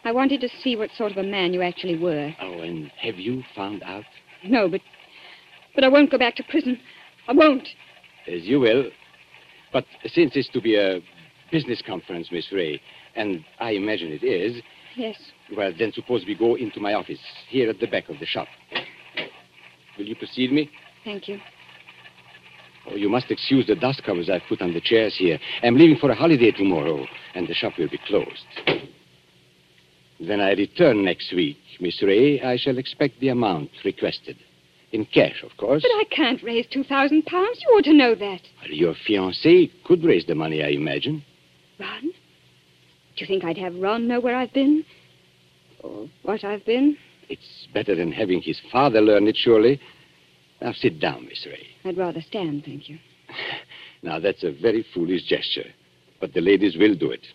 I wanted to see what sort of a man you actually were. Oh, and have you found out? No, but but I won't go back to prison. I won't. As you will. But since it's to be a business conference, Miss Ray, and I imagine it is, Yes. well, then suppose we go into my office, here at the back of the shop. Will you precede me? Thank you. Oh, you must excuse the dust covers I've put on the chairs here. I'm leaving for a holiday tomorrow, and the shop will be closed. When I return next week, Miss Ray, I shall expect the amount requested. In cash, of course. But I can't raise two thousand pounds. You ought to know that. Well, Your fiancé could raise the money, I imagine. Ron? Do you think I'd have Ron know where I've been? Or what I've been? It's better than having his father learn it, surely. Now sit down, Miss Ray. I'd rather stand, thank you. Now, that's a very foolish gesture, but the ladies will do it.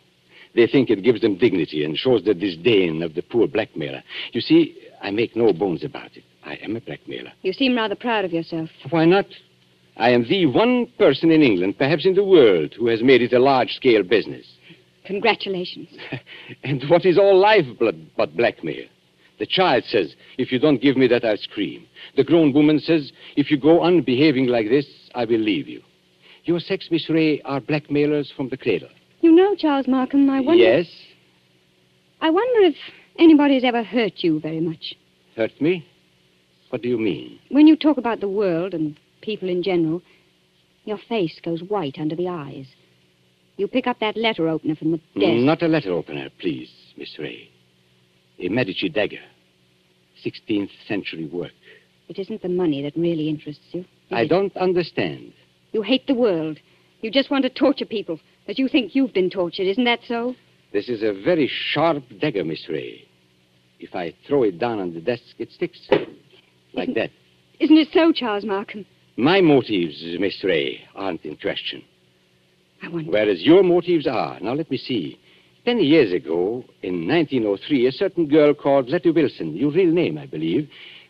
They think it gives them dignity and shows the disdain of the poor blackmailer. You see, I make no bones about it. I am a blackmailer. You seem rather proud of yourself. Why not? I am the one person in England, perhaps in the world, who has made it a large scale business. Congratulations. And what is all lifeblood but blackmail? The child says, if you don't give me that, I'll scream. The grown woman says, if you go on behaving like this, I will leave you. Your sex, Miss Ray, are blackmailers from the cradle. You know, Charles Markham, I wonder. Yes? I wonder if anybody's ever hurt you very much. Hurt me? What do you mean? When you talk about the world and people in general, your face goes white under the eyes. You pick up that letter opener from the desk. Not a letter opener, please, Miss Ray. A Medici dagger. 16th century work. It isn't the money that really interests you. I it? don't understand. You hate the world. You just want to torture people, but you think you've been tortured. Isn't that so? This is a very sharp dagger, Miss Ray. If I throw it down on the desk, it sticks. Like that. Isn't it so, Charles Markham? My motives, Miss Ray, aren't in question. I wonder. Whereas your motives are. Now, let me see. Ten years ago, in 1903, a certain girl called Letty Wilson, your real name, I believe,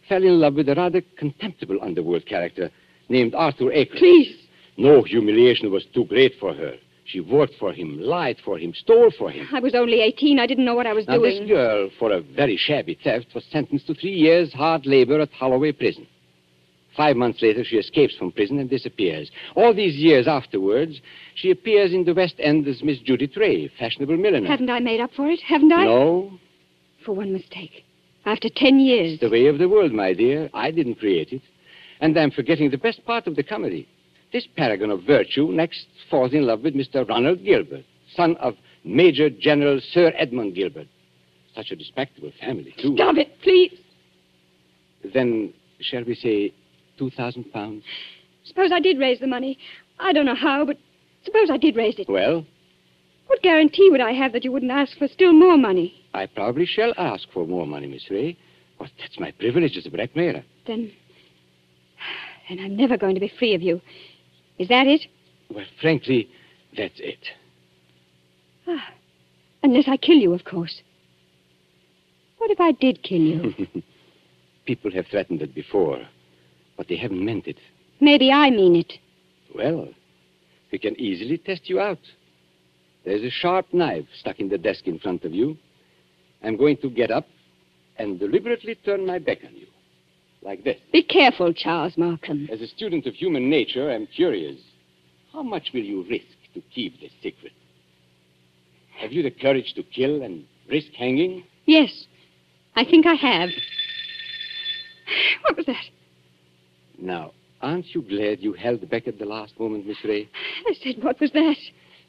fell in love with a rather contemptible underworld character named Arthur Akers. Please. No humiliation was too great for her. She worked for him, lied for him, stole for him. I was only 18. I didn't know what I was Now, doing. this girl, for a very shabby theft, was sentenced to three years hard labor at Holloway Prison. Five months later, she escapes from prison and disappears. All these years afterwards, she appears in the West End as Miss Judith Ray, fashionable milliner. Haven't I made up for it? Haven't I? No, For one mistake. After 10 years. the way of the world, my dear. I didn't create it. And I'm forgetting the best part of the comedy. This paragon of virtue next falls in love with Mr. Ronald Gilbert, son of Major General Sir Edmund Gilbert. Such a respectable family, too. Stop it, please. Then, shall we say, 2,000 pounds? Suppose I did raise the money. I don't know how, but suppose I did raise it. Well, What guarantee would I have that you wouldn't ask for still more money? I probably shall ask for more money, Miss Ray. But that's my privilege as a blackmailer. Then. Then I'm never going to be free of you. Is that it? Well, frankly, that's it. Ah, unless I kill you, of course. What if I did kill you? People have threatened it before, but they haven't meant it. Maybe I mean it. Well, we can easily test you out. There's a sharp knife stuck in the desk in front of you. I'm going to get up and deliberately turn my back on you. Like this. Be careful, Charles Markham. As a student of human nature, I'm curious. How much will you risk to keep this secret? Have you the courage to kill and risk hanging? Yes, I think I have. What was that? Now, aren't you glad you held back at the last moment, Miss Ray? I said, what was that?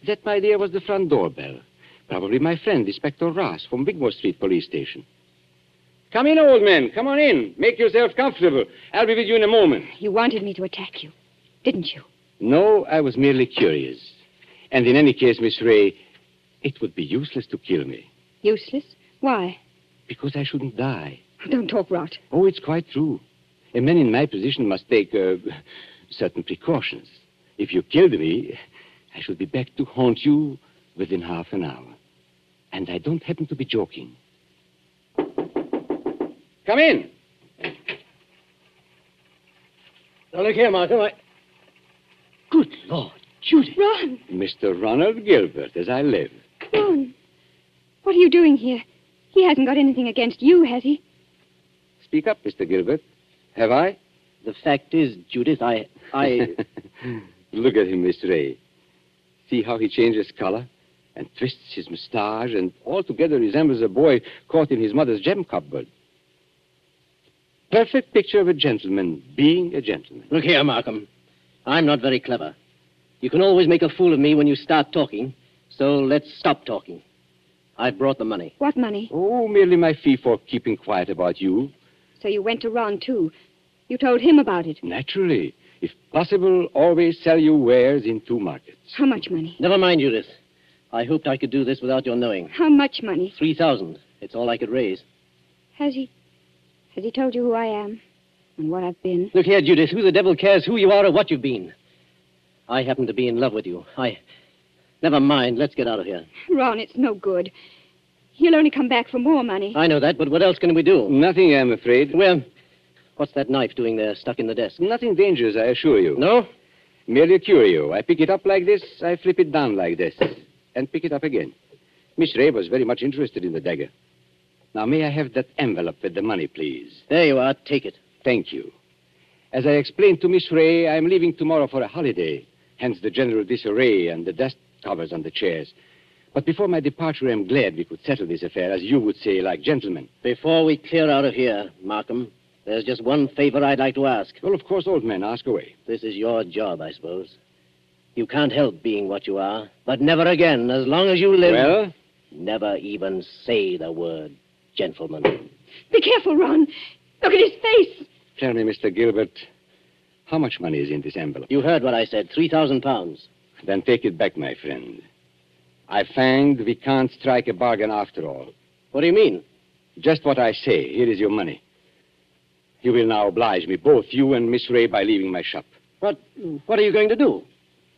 That, my dear, was the front doorbell. Probably my friend, Inspector Ross, from Wigmore Street Police Station. Come in, old man. Come on in. Make yourself comfortable. I'll be with you in a moment. You wanted me to attack you, didn't you? No, I was merely curious. And in any case, Miss Ray, it would be useless to kill me Useless? Why? because I shouldn't die. Don't talk rot. Oh, it's quite true. A man in my position must take uh, certain precautions. If you killed me, I should be back to haunt you within half an hour. And I don't happen to be joking. Come in. Now, look here, Markham. I... Good Lord, Judy. Ron, Mr. Ronald Gilbert, as I live. Ron. What are you doing here? He hasn't got anything against you, has he? Speak up, Mr. Gilbert. Have I? The fact is, Judith, I. I. Look at him, Miss Ray. See how he changes color and twists his mustache and altogether resembles a boy caught in his mother's gem cupboard. Perfect picture of a gentleman being a gentleman. Look here, Markham. I'm not very clever. You can always make a fool of me when you start talking, so let's stop talking. I've brought the money. What money? Oh, merely my fee for keeping quiet about you. So you went to Ron, too. You told him about it. Naturally. If possible, always sell your wares in two markets. How much money? Never mind, Judith. I hoped I could do this without your knowing. How much money? Three thousand. It's all I could raise. Has he. Has he told you who I am? And what I've been? Look here, Judith. Who the devil cares who you are or what you've been? I happen to be in love with you. I. Never mind. Let's get out of here. Ron, it's no good. He'll only come back for more money. I know that, but what else can we do? Nothing, I'm afraid. Well, what's that knife doing there, stuck in the desk? Nothing dangerous, I assure you. No? Merely a curio. I pick it up like this, I flip it down like this, and pick it up again. Miss Ray was very much interested in the dagger. Now, may I have that envelope with the money, please? There you are. Take it. Thank you. As I explained to Miss Ray, I'm leaving tomorrow for a holiday, hence the general disarray and the dust covers on the chairs. But before my departure, I'm glad we could settle this affair, as you would say, like gentlemen. Before we clear out of here, Markham, there's just one favor I'd like to ask. Well, of course, old man, ask away. This is your job, I suppose. You can't help being what you are, but never again, as long as you live. Well? Never even say the word gentleman. Be careful, Ron. Look at his face. Tell me, Mr. Gilbert, how much money is in this envelope? You heard what I said. Three thousand pounds. Then take it back, my friend. I find we can't strike a bargain after all. What do you mean? Just what I say. Here is your money. You will now oblige me, both you and Miss Ray, by leaving my shop. What, what are you going to do?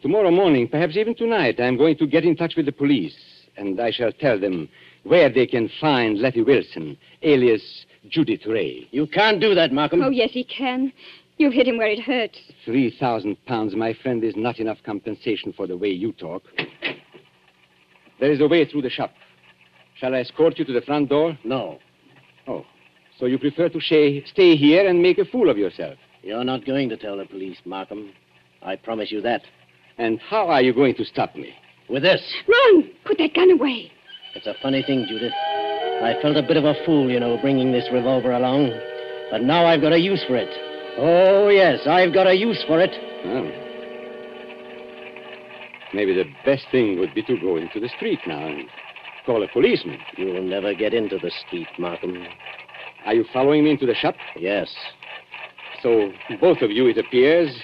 Tomorrow morning, perhaps even tonight, I'm going to get in touch with the police, and I shall tell them where they can find Letty Wilson, alias Judith Ray. You can't do that, Markham. Oh, yes, he can. You've hit him where it hurts. Three thousand pounds, my friend, is not enough compensation for the way you talk. There is a way through the shop. Shall I escort you to the front door? No. Oh. So you prefer to shay, stay here and make a fool of yourself? You're not going to tell the police, Markham. I promise you that. And how are you going to stop me? With this. Run! Put that gun away. It's a funny thing, Judith. I felt a bit of a fool, you know, bringing this revolver along. But now I've got a use for it. Oh, yes, I've got a use for it. Oh. Maybe the best thing would be to go into the street now and call a policeman. You'll never get into the street, Markham. Are you following me into the shop? Yes. So both of you, it appears,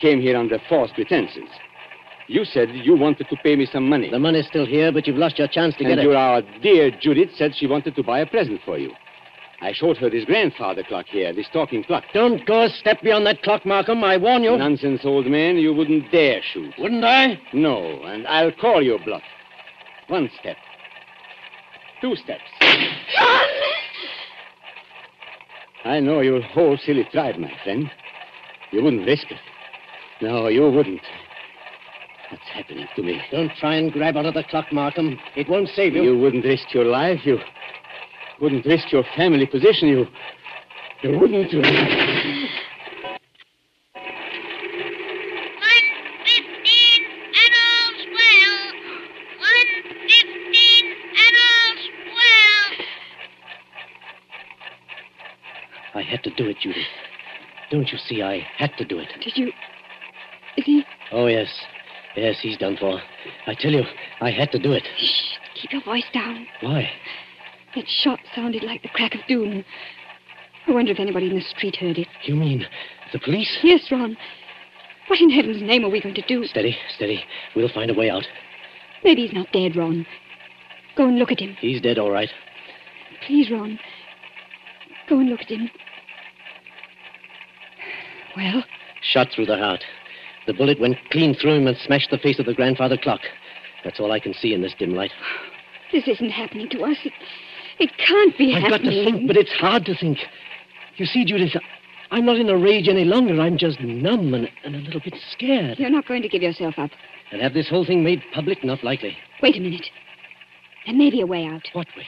came here under false pretenses. You said you wanted to pay me some money. The money's still here, but you've lost your chance to and get it. And your our dear Judith said she wanted to buy a present for you. I showed her this grandfather clock here, this talking clock. Don't go a step beyond that clock, Markham. I warn you. Nonsense, old man. You wouldn't dare shoot. Wouldn't I? No, and I'll call your bluff. One step. Two steps. John! I know your whole silly tribe, my friend. You wouldn't risk it. No, you wouldn't. What's happening to me? Don't try and grab out of the clock, Markham. It won't save you. You wouldn't risk your life. You wouldn't risk your family position. You, you wouldn't. I had to do it, Judith. Don't you see? I had to do it. Did you. Is he. Oh, yes. Yes, he's done for. I tell you, I had to do it. Shh. Keep your voice down. Why? That shot sounded like the crack of doom. I wonder if anybody in the street heard it. You mean the police? Yes, Ron. What in heaven's name are we going to do? Steady, steady. We'll find a way out. Maybe he's not dead, Ron. Go and look at him. He's dead, all right. Please, Ron. Go and look at him. Well, Shot through the heart. The bullet went clean through him and smashed the face of the grandfather clock. That's all I can see in this dim light. this isn't happening to us. It, it can't be I've got to think, but it's hard to think. You see, Judith, I'm not in a rage any longer. I'm just numb and, and a little bit scared. You're not going to give yourself up. And have this whole thing made public? Not likely. Wait a minute. There may be a way out. What way?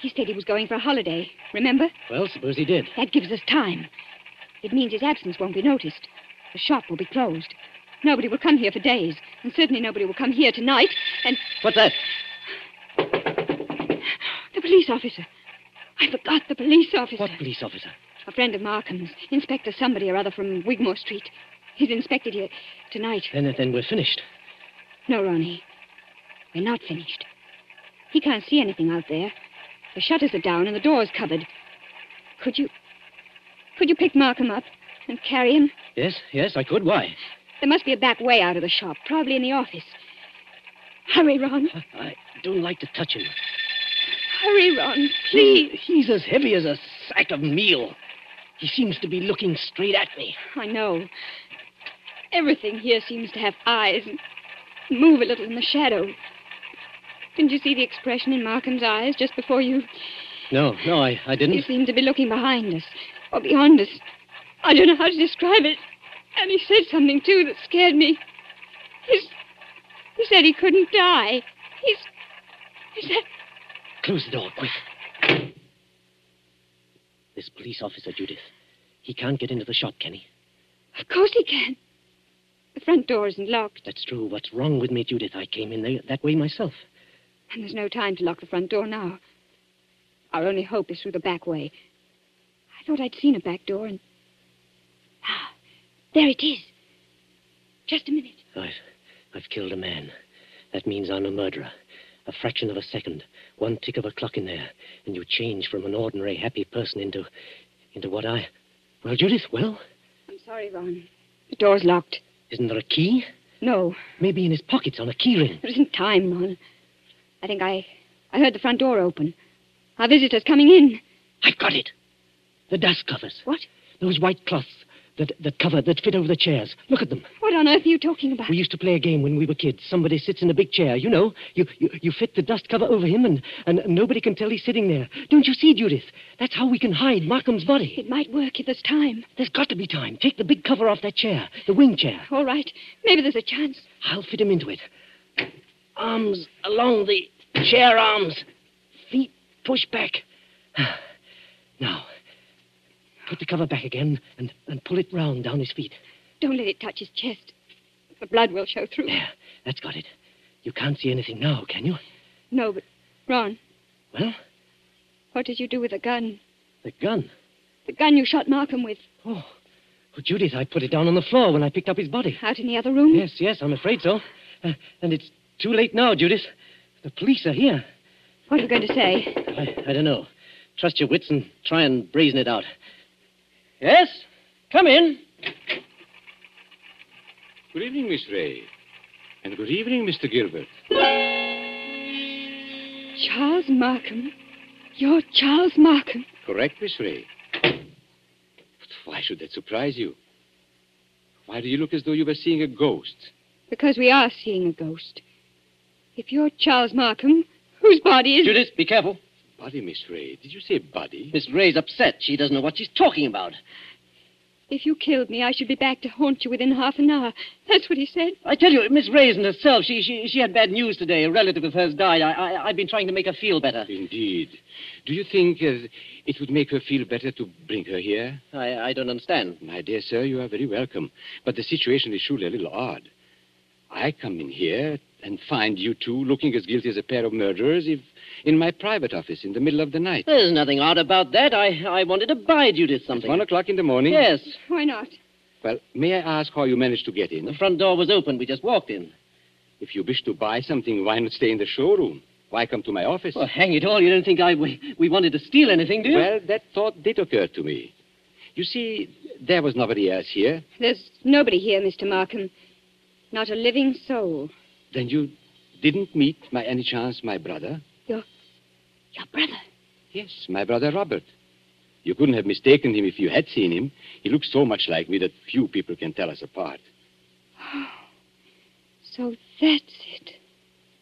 He said he was going for a holiday. Remember? Well, suppose he did. That gives us time. It means his absence won't be noticed. The shop will be closed. Nobody will come here for days. And certainly nobody will come here tonight. And What's that? Police officer. I forgot the police officer. What police officer? A friend of Markham's. Inspector somebody or other from Wigmore Street. He's inspected here tonight. Then, then we're finished. No, Ronnie. We're not finished. He can't see anything out there. The shutters are down and the door's covered. Could you. Could you pick Markham up and carry him? Yes, yes, I could. Why? There must be a back way out of the shop, probably in the office. Hurry, Ron. I don't like to touch him. Hurry, Ron, please. He's as heavy as a sack of meal. He seems to be looking straight at me. I know. Everything here seems to have eyes and move a little in the shadow. Didn't you see the expression in Markham's eyes just before you? No, no, I, I didn't. He seemed to be looking behind us or beyond us. I don't know how to describe it. And he said something, too, that scared me. He's, he said he couldn't die. He's. He said. Close the door, quick. This police officer, Judith. He can't get into the shop, can he? Of course he can. The front door isn't locked, That's true. What's wrong with me, Judith? I came in there that way myself. and there's no time to lock the front door now. Our only hope is through the back way. I thought I'd seen a back door, and. Ah, there it is. Just a minute. I've, I've killed a man. That means I'm a murderer. A fraction of a second, one tick of a clock in there, and you change from an ordinary happy person into, into what I. Well, Judith, well, I'm sorry, Ron. The door's locked. isn't there a key? No, Maybe in his pockets on a key ring. there isn't time, Ron. I think I. I heard the front door open. Our visitor's coming in. I've got it. The dust covers. What? Those white cloths that, that cover, that fit over the chairs. Look at them. What on earth are you talking about? We used to play a game when we were kids. Somebody sits in a big chair. You know, you, you, you fit the dust cover over him, and, and nobody can tell he's sitting there. Don't you see, Judith? That's how we can hide Markham's body. It might work if there's time. There's got to be time. Take the big cover off that chair, the wing chair. All right. Maybe there's a chance. I'll fit him into it. Arms along the chair arms. Feet push back. Now, put the cover back again and, and pull it round down his feet. Don't let it touch his chest. The blood will show through. There, that's got it. You can't see anything now, can you? No, but Ron, Well, what did you do with the gun? the gun. The gun you shot Markham with. Oh, well, Judith, I put it down on the floor when I picked up his body. Out in the other room? Yes, yes, I'm afraid so. Uh, and it's too late now, Judith. The police are here. What are you going to say? I, I don't know. Trust your wits and try and brazen it out. Yes? Come in. Good evening, Miss Ray. And good evening, Mr. Gilbert. Charles Markham? You're Charles Markham? Correct, Miss Ray. But why should that surprise you? Why do you look as though you were seeing a ghost? Because we are seeing a ghost. If you're Charles Markham, whose body is. Judith, be careful. Body, Miss Ray. Did you say Buddy? Miss Ray's upset. She doesn't know what she's talking about. If you killed me, I should be back to haunt you within half an hour. That's what he said. I tell you, Miss Ray isn't herself. She, she, she had bad news today. A relative of hers died. I, I, I've been trying to make her feel better. Indeed. Do you think uh, it would make her feel better to bring her here? I, I don't understand. My dear sir, you are very welcome. But the situation is surely a little odd. I come in here and find you two looking as guilty as a pair of murderers if in my private office in the middle of the night. There's nothing odd about that. I, I wanted to buy Judith something. One o'clock in the morning? Yes. Why not? Well, may I ask how you managed to get in? The front door was open. We just walked in. If you wish to buy something, why not stay in the showroom? Why come to my office? Well, hang it all. You don't think I, we, we wanted to steal anything, do you? Well, that thought did occur to me. You see, there was nobody else here. There's nobody here, Mr. Markham. Not a living soul. Then you didn't meet, by any chance, my brother? Your your brother. Yes, my brother Robert. You couldn't have mistaken him if you had seen him. He looks so much like me that few people can tell us apart. Oh, So that's it.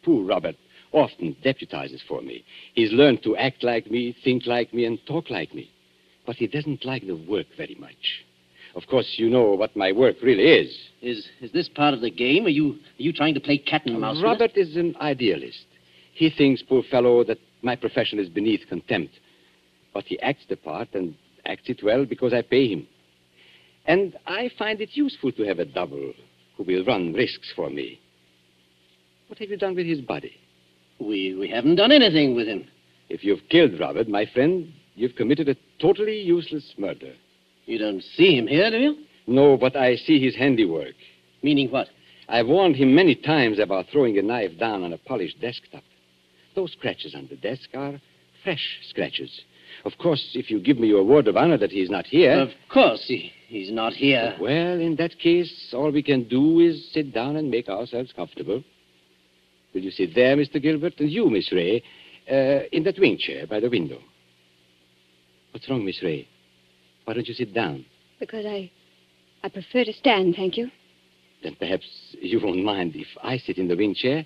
Poor Robert often deputizes for me. He's learned to act like me, think like me, and talk like me. But he doesn't like the work very much. Of course, you know what my work really is. Is is this part of the game? Are you are you trying to play cat and mouse? Robert is an idealist. He thinks, poor fellow, that my profession is beneath contempt. But he acts the part and acts it well because I pay him. And I find it useful to have a double who will run risks for me. What have you done with his body? We we haven't done anything with him. If you've killed Robert, my friend, you've committed a totally useless murder. You don't see him here, do you? No, but I see his handiwork. Meaning what? I've warned him many times about throwing a knife down on a polished desktop. Those scratches on the desk are fresh scratches. Of course, if you give me your word of honor that he's not here. Of course, he, he's not here. Well, in that case, all we can do is sit down and make ourselves comfortable. Will you sit there, Mr. Gilbert? And you, Miss Ray, uh, in that wing chair by the window. What's wrong, Miss Ray? Why don't you sit down? Because I. I prefer to stand, thank you. Then perhaps you won't mind if I sit in the wing chair.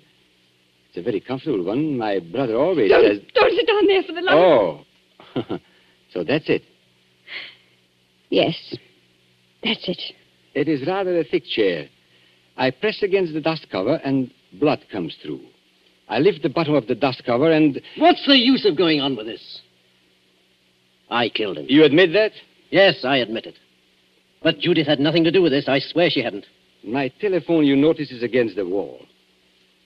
It's a very comfortable one. My brother always Don't, says. don't sit down there for the love of- Oh. so that's it. Yes. That's it. It is rather a thick chair. I press against the dust cover and blood comes through. I lift the bottom of the dust cover and. What's the use of going on with this? I killed him. You admit that? Yes, I admit it. But Judith had nothing to do with this. I swear she hadn't. My telephone, you notice, is against the wall.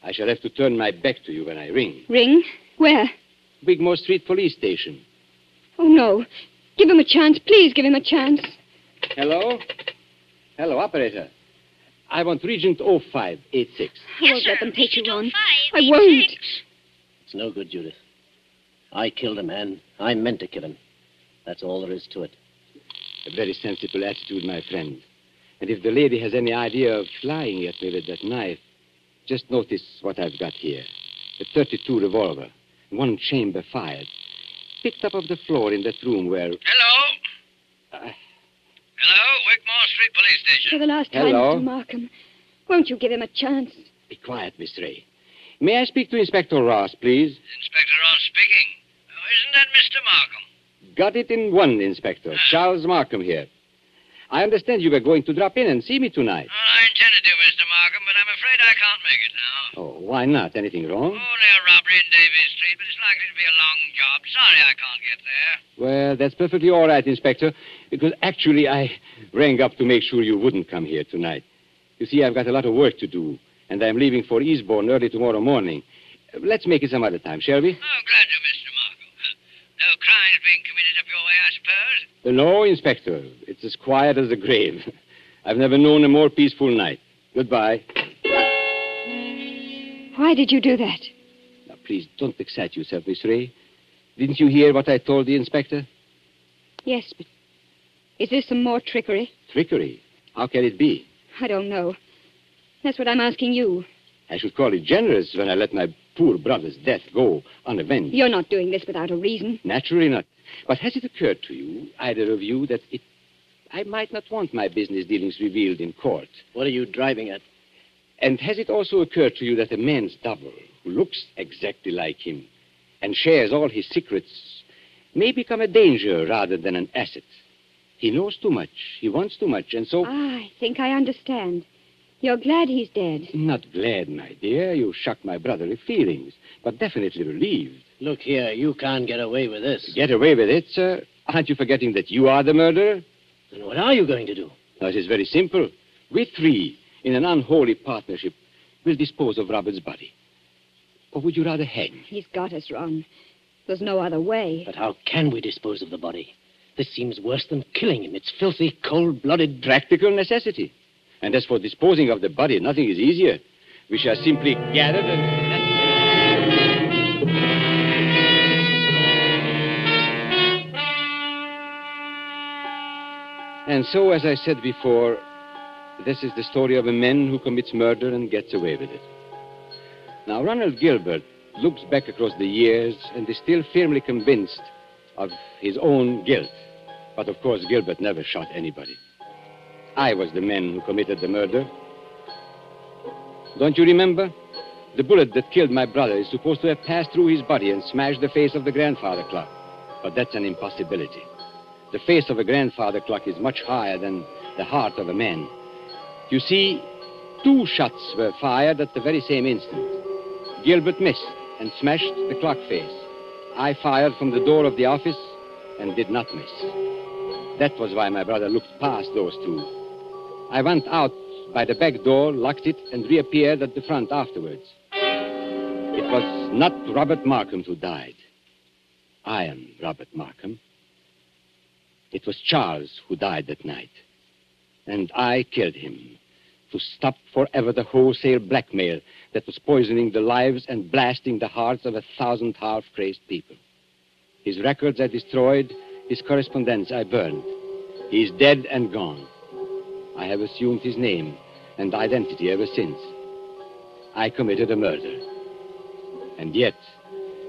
I shall have to turn my back to you when I ring. Ring? Where? Wigmore Street Police Station. Oh, no. Give him a chance. Please give him a chance. Hello? Hello, operator. I want Regent 0586. I won't let them take you on. I won't. Oh it's no good, Judith. I killed a man. I meant to kill him. That's all there is to it. A very sensible attitude, my friend. And if the lady has any idea of flying at me with that knife, just notice what I've got here. A 32 revolver, one chamber fired, picked up off the floor in that room where. Hello? Uh, Hello, Wigmore Street Police Station. For the last time, Hello? Mr. Markham. Won't you give him a chance? Be quiet, Miss Ray. May I speak to Inspector Ross, please? Inspector Ross speaking. Oh, isn't that Mr. Markham? Got it in one, Inspector. Charles Markham here. I understand you were going to drop in and see me tonight. Oh, I intended to, Mr. Markham, but I'm afraid I can't make it now. Oh, Why not? Anything wrong? Oh, Only a robbery in Davies Street, but it's likely to be a long job. Sorry I can't get there. Well, that's perfectly all right, Inspector, because actually I rang up to make sure you wouldn't come here tonight. You see, I've got a lot of work to do, and I'm leaving for Eastbourne early tomorrow morning. Let's make it some other time, shall we? Oh, glad to, Mr. Markham. No crimes being committed up your way, I suppose. No, Inspector. It's as quiet as a grave. I've never known a more peaceful night. Goodbye. Why did you do that? Now, please don't excite yourself, Miss Ray. Didn't you hear what I told the inspector? Yes, but is this some more trickery? Trickery. How can it be? I don't know. That's what I'm asking you. I should call it generous when I let my poor brother's death go unavenged. You're not doing this without a reason. Naturally not. But has it occurred to you, either of you, that it I might not want my business dealings revealed in court? What are you driving at? And has it also occurred to you that a man's double, who looks exactly like him and shares all his secrets, may become a danger rather than an asset? He knows too much, he wants too much, and so. I think I understand. You're glad he's dead. Not glad, my dear. You shocked my brotherly feelings, but definitely relieved. Look here, you can't get away with this. Get away with it, sir? Aren't you forgetting that you are the murderer? Then what are you going to do? Now, it is very simple. We three, in an unholy partnership, will dispose of Robert's body. Or would you rather hang? He's got us, Ron. There's no other way. But how can we dispose of the body? This seems worse than killing him. It's filthy, cold-blooded... Practical necessity. And as for disposing of the body, nothing is easier. We shall simply gather and. And so, as I said before, this is the story of a man who commits murder and gets away with it. Now, Ronald Gilbert looks back across the years and is still firmly convinced of his own guilt. But of course, Gilbert never shot anybody. I was the man who committed the murder. Don't you remember? The bullet that killed my brother is supposed to have passed through his body and smashed the face of the grandfather clock. But that's an impossibility. The face of a grandfather clock is much higher than the heart of a man. You see, two shots were fired at the very same instant. Gilbert missed and smashed the clock face. I fired from the door of the office and did not miss. That was why my brother looked past those two. I went out by the back door, locked it, and reappeared at the front afterwards. It was not Robert Markham who died. I am Robert Markham. It was Charles who died that night. And I killed him to stop forever the wholesale blackmail that was poisoning the lives and blasting the hearts of a thousand half crazed people. His records I destroyed, his correspondence I burned. He is dead and gone. I have assumed his name and identity ever since. I committed a murder. And yet,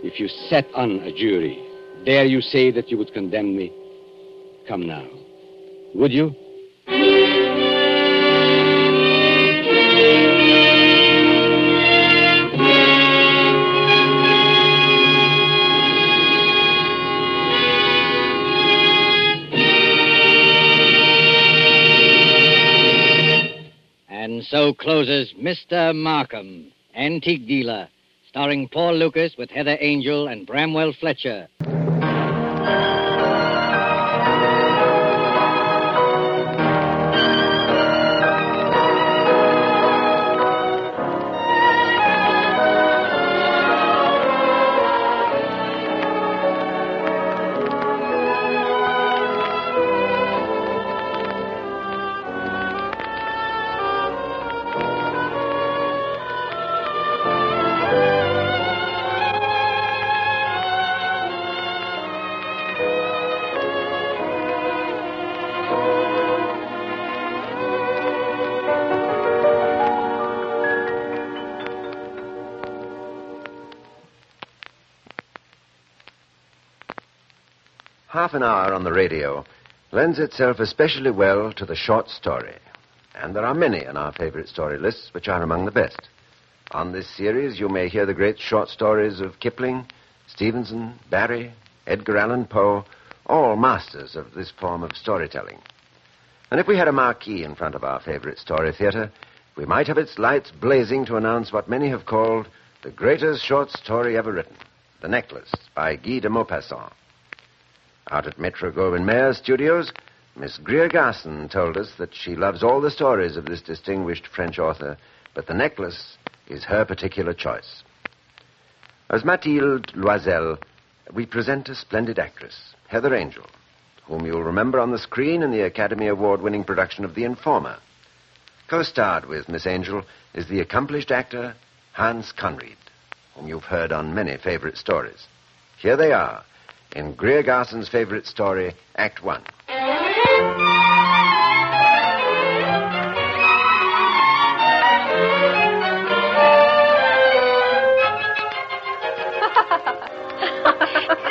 if you sat on a jury, dare you say that you would condemn me? Come now. Would you? And so closes Mr. Markham, Antique Dealer, starring Paul Lukas with Heather Angel and Bramwell Fletcher. Half an hour on the radio lends itself especially well to the short story. And there are many in our favorite story lists which are among the best. On this series, you may hear the great short stories of Kipling, Stevenson, Barrie, Edgar Allan Poe, all masters of this form of storytelling. And if we had a marquee in front of our favorite story theater, we might have its lights blazing to announce what many have called the greatest short story ever written The Necklace by Guy de Maupassant. Out at Metro Goldwyn Mayer Studios, Miss Greer Garson told us that she loves all the stories of this distinguished French author, but The Necklace is her particular choice. As Mathilde Loisel, we present a splendid actress, Heather Angel, whom you'll remember on the screen in the Academy Award winning production of The Informer. Co starred with Miss Angel is the accomplished actor Hans Conried, whom you've heard on many favorite stories. Here they are in Greer Garson's favorite story, Act One.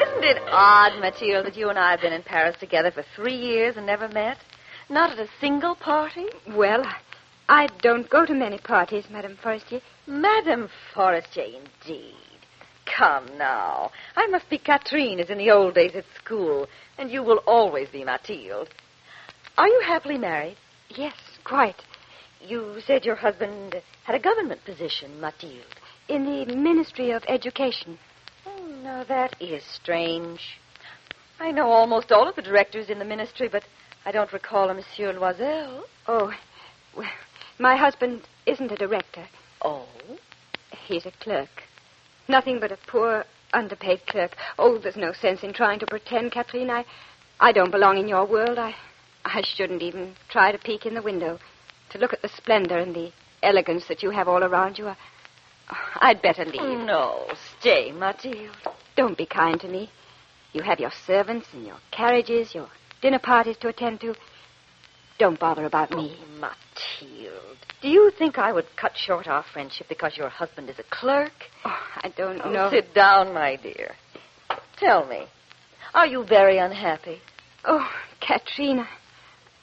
Isn't it odd, Mathilde, that you and I have been in Paris together for three years and never met? Not at a single party? Well, I don't go to many parties, Madame Forestier. Madame Forestier, indeed. Come now. I must be Catherine as in the old days at school, and you will always be Mathilde. Are you happily married? Yes, quite. You said your husband had a government position, Mathilde. In the Ministry of Education. Oh, now that is strange. I know almost all of the directors in the ministry, but I don't recall a Monsieur Loisel. Oh, well, my husband isn't a director. Oh? He's a clerk. Nothing but a poor, underpaid clerk. Oh, there's no sense in trying to pretend, Kathleen. I, I don't belong in your world. I, I shouldn't even try to peek in the window to look at the splendor and the elegance that you have all around you. I, I'd better leave. No, stay, Mathilde. Don't be kind to me. You have your servants and your carriages, your dinner parties to attend to. Don't bother about me. Oh, Mathilde. Do you think I would cut short our friendship because your husband is a clerk? Oh, I don't Oh, know. Sit down, my dear. Tell me, are you very unhappy? Oh, Katrina,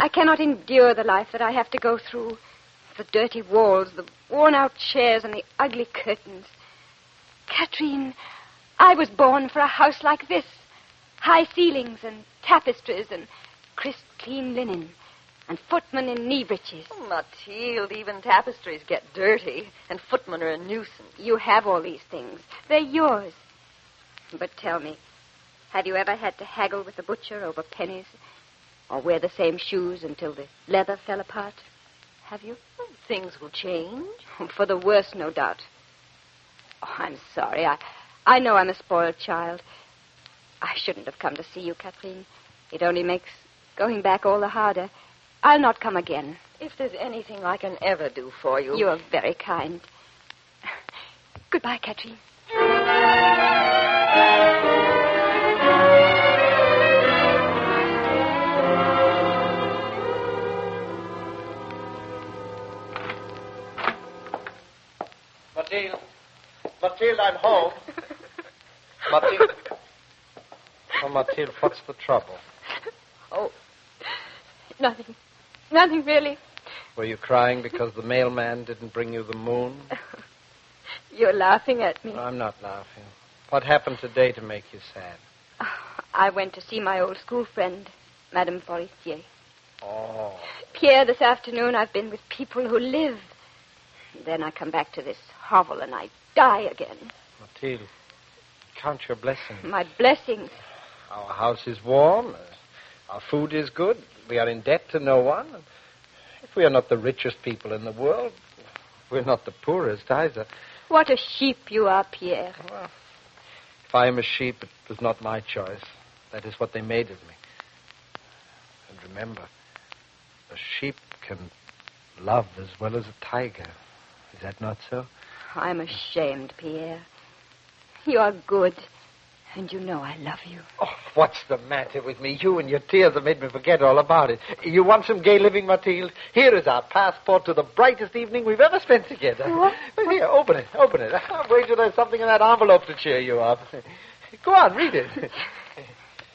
I cannot endure the life that I have to go through. The dirty walls, the worn out chairs, and the ugly curtains. Katrine, I was born for a house like this high ceilings and tapestries and crisp, clean linen and footmen in knee breeches. Oh, Mathilde, even tapestries get dirty, and footmen are a nuisance. You have all these things. They're yours. But tell me, have you ever had to haggle with the butcher over pennies? Or wear the same shoes until the leather fell apart? Have you? Things will change. For the worse, no doubt. Oh, I'm sorry. I, I know I'm a spoiled child. I shouldn't have come to see you, Kathleen. It only makes going back all the harder. I'll not come again. If there's anything I can ever do for you. You're very kind. Goodbye, Kathleen. Mathilde. Mathilde, I'm home. Mathilde. Oh, Mathilde, what's the trouble? Oh, nothing. Nothing, really. Were you crying because the mailman didn't bring you the moon? You're laughing at me. I'm not laughing. What happened today to make you sad? I went to see my old school friend, Madame Forestier. Oh. Pierre, this afternoon I've been with people who live. Then I come back to this hovel and I die again. Mathilde, count your blessings. My blessings. Our house is warm. Our food is good. We are in debt to no one. If we are not the richest people in the world, we're not the poorest either. What a sheep you are, Pierre. Well, If I am a sheep, it was not my choice. That is what they made of me. And remember, a sheep can love as well as a tiger. Is that not so? I'm ashamed, Pierre. You are good, and you know I love you. Oh, what's the matter with me? You and your tears have made me forget all about it. You want some gay living, Mathilde? Here is our passport to the brightest evening we've ever spent together. What? Well, Here, open it, open it. Ah, I'll wager there's something in that envelope to cheer you up. Go on, read it.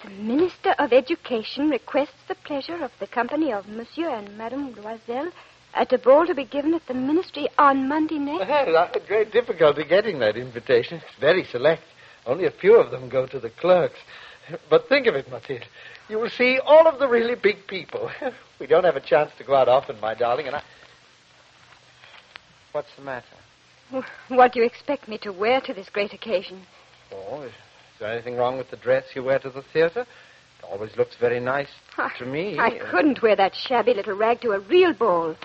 The Minister of Education requests the pleasure of the company of Monsieur and Madame Loisel at a ball to be given at the Ministry on Monday next. I had great difficulty getting that invitation. It's very select. Only a few of them go to the clerks. But think of it, Mathilde. You will see all of the really big people. We don't have a chance to go out often, my darling, and I. What's the matter? What do you expect me to wear to this great occasion? Oh, is there anything wrong with the dress you wear to the theater? It always looks very nice to me. I couldn't wear that shabby little rag to a real ball,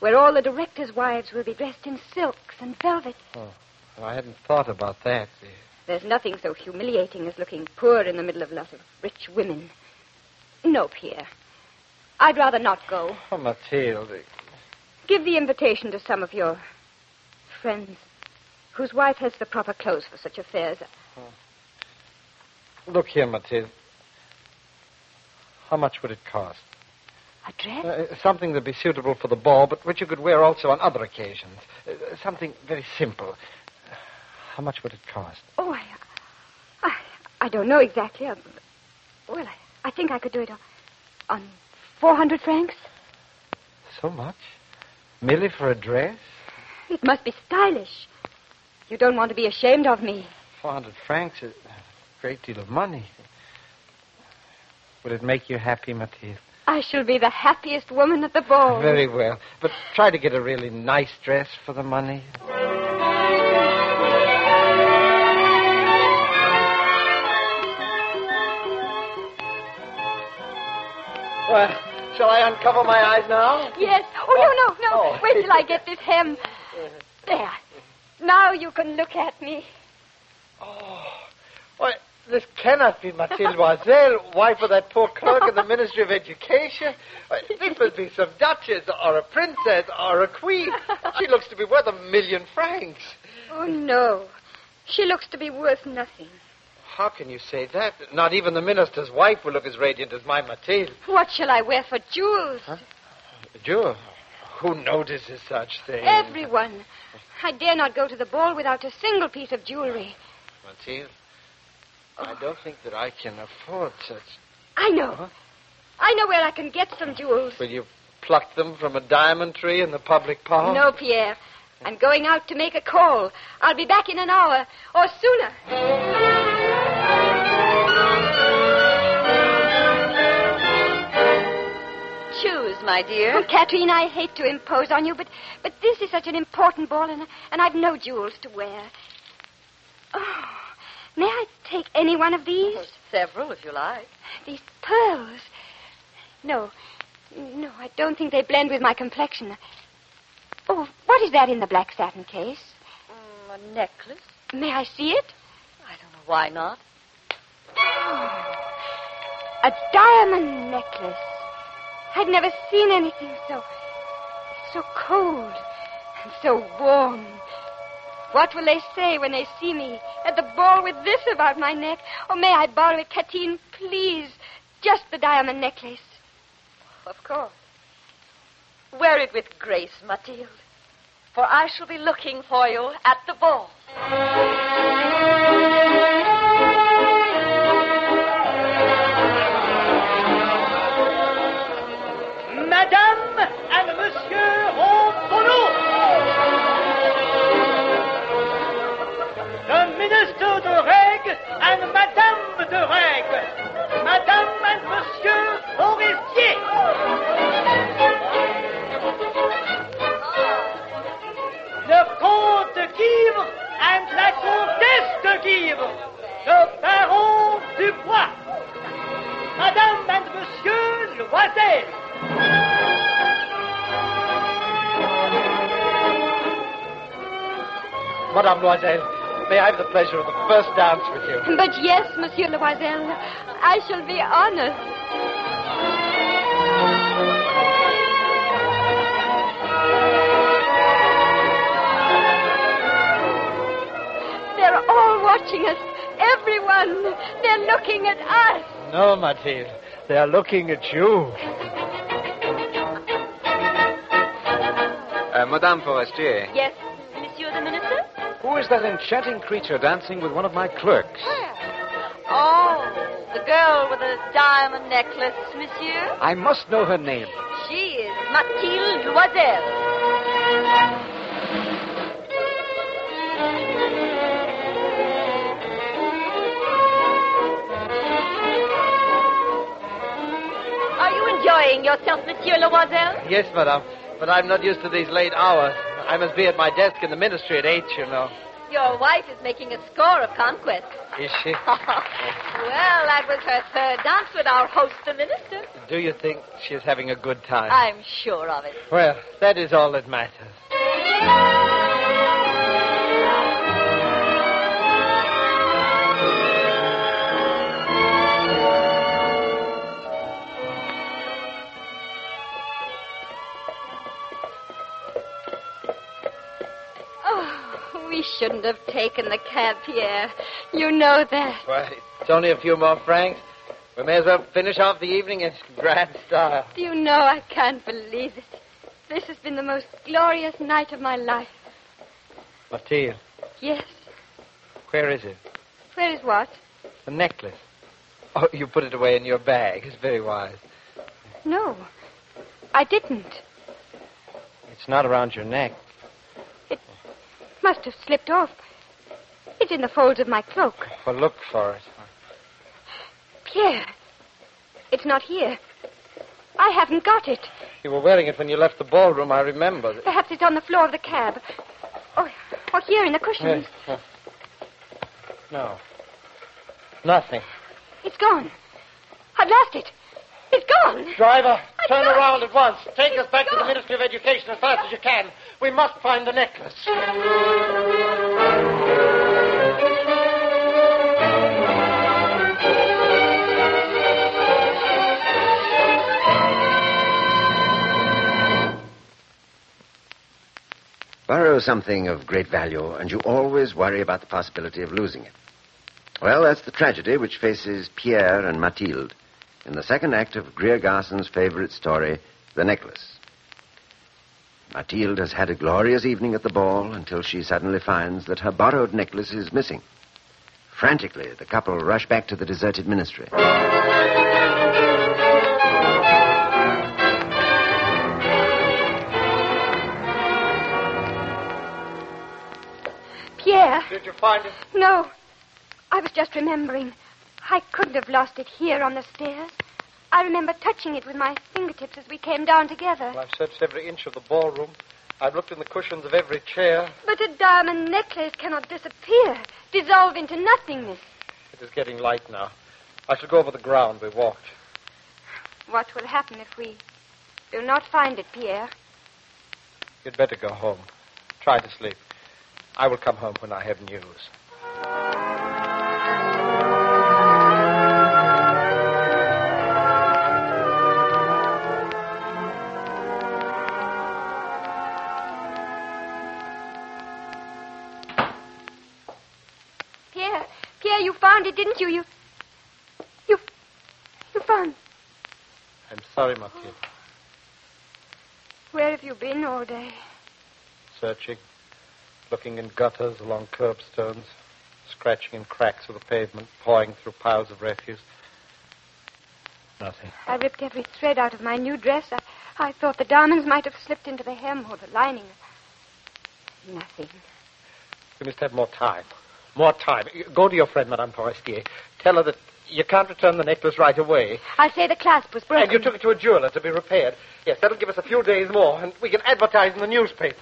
where all the directors' wives will be dressed in silks and velvet. Oh, well, I hadn't thought about that. There's nothing so humiliating as looking poor in the middle of lots of rich women. No, Pierre. I'd rather not go. Oh, Mathilde. Give the invitation to some of your friends whose wife has the proper clothes for such affairs. Look here, Mathilde. How much would it cost? A dress? Uh, something that'd be suitable for the ball, but which you could wear also on other occasions. Uh, something very simple. How much would it cost? Oh, I, I, I don't know exactly. Uh, Well, I, I think I could do it on, on 400 francs. So much? Merely for a dress? It must be stylish. You don't want to be ashamed of me. 400 francs is a great deal of money. Would it make you happy, Mathilde? I shall be the happiest woman at the ball. Very well. But try to get a really nice dress for the money. Well, shall I uncover my eyes now? Yes. Oh, no, no, no. Oh. Wait till I get this hem. There. Now you can look at me. Oh. Why, this cannot be Mathilde Loisel, wife of that poor clerk in the Ministry of Education. This must be some duchess or a princess or a queen. She looks to be worth a million francs. Oh, no. She looks to be worth nothing. How can you say that? Not even the minister's wife will look as radiant as my Mathilde. What shall I wear for jewels? Jewel, who notices such things? Everyone. I dare not go to the ball without a single piece of jewelry. Mathilde, I don't think that I can afford such. I know. I know where I can get some jewels. Will you pluck them from a diamond tree in the public park? No, Pierre. I'm going out to make a call. I'll be back in an hour or sooner. My dear. Oh, Katrine, I hate to impose on you, but but this is such an important ball, and and I've no jewels to wear. Oh, may I take any one of these? Several, if you like. These pearls. No, no, I don't think they blend with my complexion. Oh, what is that in the black satin case? Mm, a necklace. May I see it? I don't know why not. A diamond necklace. I've never seen anything so so cold and so warm. What will they say when they see me at the ball with this about my neck? Or may I borrow it, Katine, please? Just the diamond necklace. Of course. Wear it with grace, Mathilde. For I shall be looking for you at the ball. De Règle. Monsieur Forestier. Le comte de Givre and la comtesse de Givre. Le baron Dubois. Madame and Monsieur Loisel. Madame Loisel, may I have the pleasure of the first dance with you? But yes, Monsieur Loisel, I shall be honored. They're all watching us. Everyone. They're looking at us. No, Mathilde. They are looking at you. Uh, Madame Forestier, Yes, Monsieur the Minister? Who is that enchanting creature dancing with one of my clerks? Oh, the girl with the diamond necklace, monsieur. I must know her name. She is Mathilde Loisel. Are you enjoying yourself, Monsieur Loisel? Yes, madame. But I'm not used to these late hours. I must be at my desk in the ministry at 8, you know. Your wife is making a score of conquests. Is she? well, that was her third dance with our host, the minister. Do you think she's having a good time? I'm sure of it. Well, that is all that matters. Shouldn't have taken the cab, Pierre. You know that. Why, it's only a few more francs. We may as well finish off the evening in grand style. Do you know, I can't believe it. This has been the most glorious night of my life. Mathilde, Yes. where is it? Where is what? The necklace. Oh, you put it away in your bag. It's very wise. No. I didn't. It's not around your neck. Must have slipped off. It's in the folds of my cloak. Well, look for it. Pierre. It's not here. I haven't got it. You were wearing it when you left the ballroom, I remember. Perhaps it's on the floor of the cab. Oh, or here in the cushions. Yes. No. Nothing. It's gone. I've lost it. It's gone. Driver, turn around at once. Take us back to the Ministry of Education as fast as you can. We must find the necklace. Borrow something of great value, and you always worry about the possibility of losing it. Well, that's the tragedy which faces Pierre and Mathilde in the second act of Greer Garson's favorite story, The Necklace. Mathilde has had a glorious evening at the ball until she suddenly finds that her borrowed necklace is missing. Frantically, the couple rush back to the deserted ministry. Pierre. Did you find it? No. I was just remembering. I couldn't have lost it here on the stairs. I remember touching it with my fingertips as we came down together. Well, I've searched every inch of the ballroom. I've looked in the cushions of every chair. But a diamond necklace cannot disappear, dissolve into nothingness. It is getting light now. I shall go over the ground we walked. What will happen if we do not find it, Pierre? You'd better go home. Try to sleep. I will come home when I have news. Didn't you? You, you, you found. I'm sorry, Mathilde. Where have you been all day? Searching, looking in gutters, along curbstones, scratching in cracks of the pavement, pawing through piles of refuse. Nothing. I ripped every thread out of my new dress. I, I thought the diamonds might have slipped into the hem or the lining. Nothing. We must have more time. More time. Go to your friend, Madame Forestier. Tell her that you can't return the necklace right away. I'll say the clasp was broken. And you took it to a jeweler to be repaired. Yes, that'll give us a few days more, and we can advertise in the newspapers.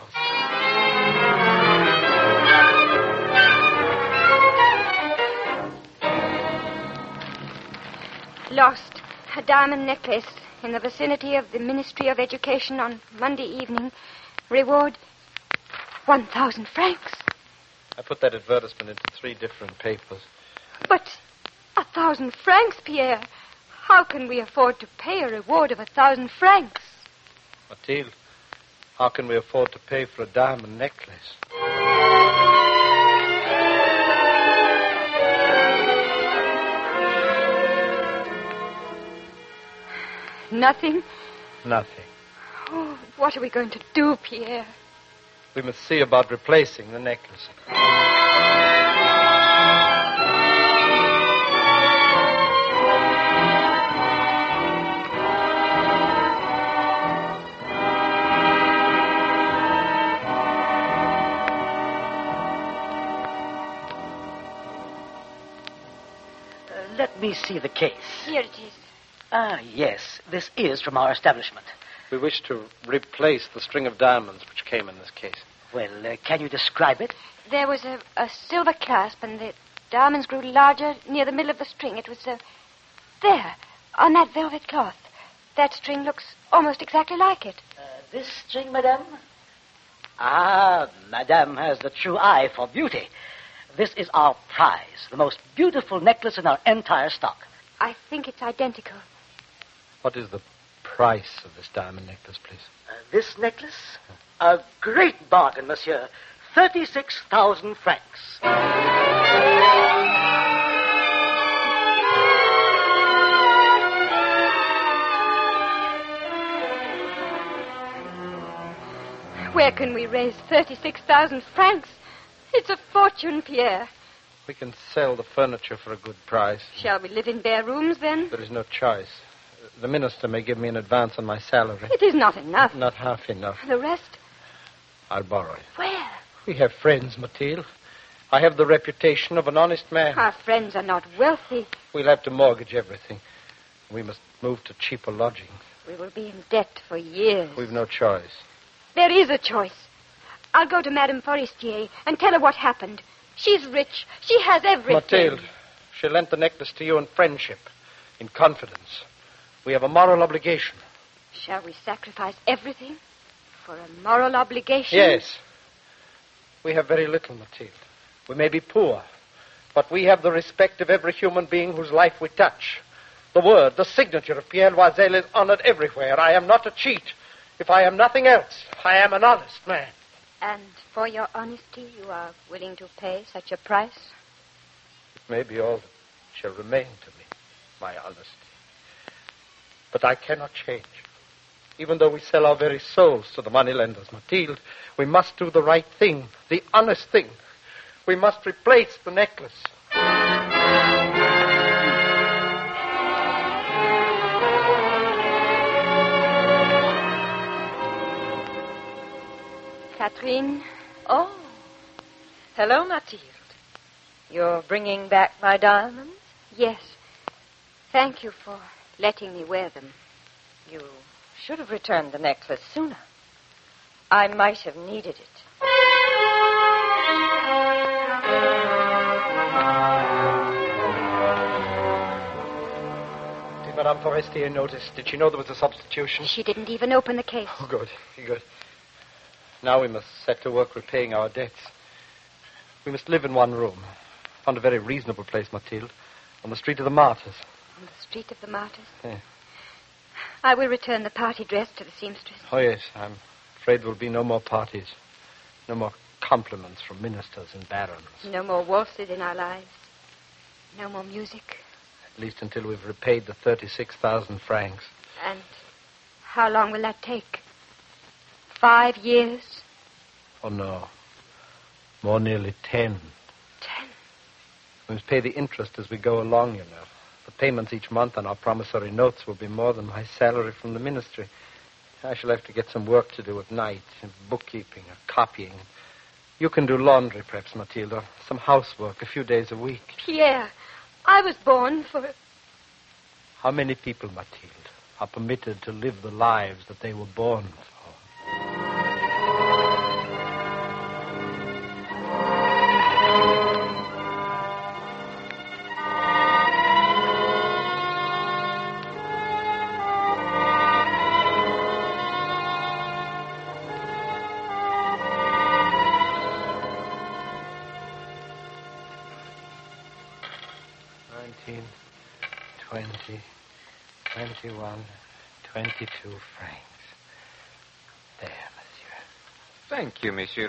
Lost a diamond necklace in the vicinity of the Ministry of Education on Monday evening. Reward 1,000 francs. I put that advertisement into three different papers. But a thousand francs, Pierre. How can we afford to pay a reward of a thousand francs? Mathilde, how can we afford to pay for a diamond necklace? Nothing? Nothing. Oh, what are we going to do, Pierre? We must see about replacing the necklace. Uh, let me see the case. Here it is. Ah, yes. This is from our establishment. We wish to replace the string of diamonds which came in this case. Well, uh, can you describe it? There was a, a silver clasp, and the diamonds grew larger near the middle of the string. It was uh, there, on that velvet cloth. That string looks almost exactly like it. Uh, this string, madame? Ah, madame has the true eye for beauty. This is our prize, the most beautiful necklace in our entire stock. I think it's identical. What is the price of this diamond necklace, please? Uh, this necklace? A great bargain, monsieur. 36,000 francs. Where can we raise 36,000 francs? It's a fortune, Pierre. We can sell the furniture for a good price. Shall we live in bare rooms then? There is no choice. The minister may give me an advance on my salary. It is not enough. Not half enough. The rest? I'll borrow it. Where? We have friends, Mathilde. I have the reputation of an honest man. Our friends are not wealthy. We'll have to mortgage everything. We must move to cheaper lodgings. We will be in debt for years. We've no choice. There is a choice. I'll go to Madame Forestier and tell her what happened. She's rich. She has everything. Mathilde, she lent the necklace to you in friendship, in confidence. We have a moral obligation. Shall we sacrifice everything for a moral obligation? Yes. We have very little, Mathilde. We may be poor, but we have the respect of every human being whose life we touch. The word, the signature of Pierre Loisel is honored everywhere. I am not a cheat. If I am nothing else, I am an honest man. And for your honesty, you are willing to pay such a price? It may be all that shall remain to me, my honesty. But I cannot change. Even though we sell our very souls to the moneylenders, Mathilde, we must do the right thing, the honest thing. We must replace the necklace. Catherine? Oh. Hello, Mathilde. You're bringing back my diamonds? Yes. Thank you for letting me wear them. You should have returned the necklace sooner. I might have needed it. Did Madame Forestier notice? Did she know there was a substitution? She didn't even open the case. Oh, good, good. Now we must set to work repaying our debts. We must live in one room. Found a very reasonable place, Mathilde, on the street of the Martyrs. On the street of the martyrs? Yeah. I will return the party dress to the seamstress. Oh, yes, I'm afraid there will be no more parties. No more compliments from ministers and barons. No more waltzes in our lives. No more music. At least until we've repaid the 36,000 francs. And how long will that take? Five years? Oh, no. More nearly ten. Ten? We must pay the interest as we go along, you know. Payments each month on our promissory notes will be more than my salary from the ministry. I shall have to get some work to do at night, bookkeeping or copying. You can do laundry, perhaps, Matilda. Some housework, a few days a week. Pierre, I was born for. How many people, Mathilde, are permitted to live the lives that they were born for?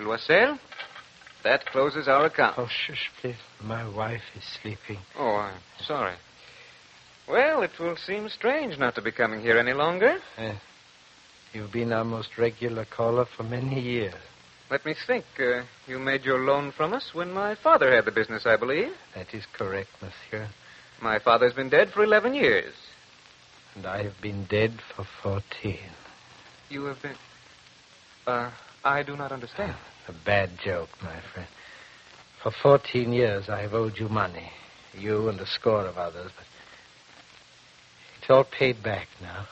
Monsieur Loisel. That closes our account. Oh, shush, please. My wife is sleeping. Oh, I'm sorry. Well, it will seem strange not to be coming here any longer. Eh, you've been our most regular caller for many years. Let me think. Uh, you made your loan from us when my father had the business, I believe. That is correct, monsieur. My father's been dead for 11 years. And I have been dead for 14. You have been. Uh, I do not understand. A bad joke, my friend. For 14 years, I have owed you money. You and a score of others, but it's all paid back now.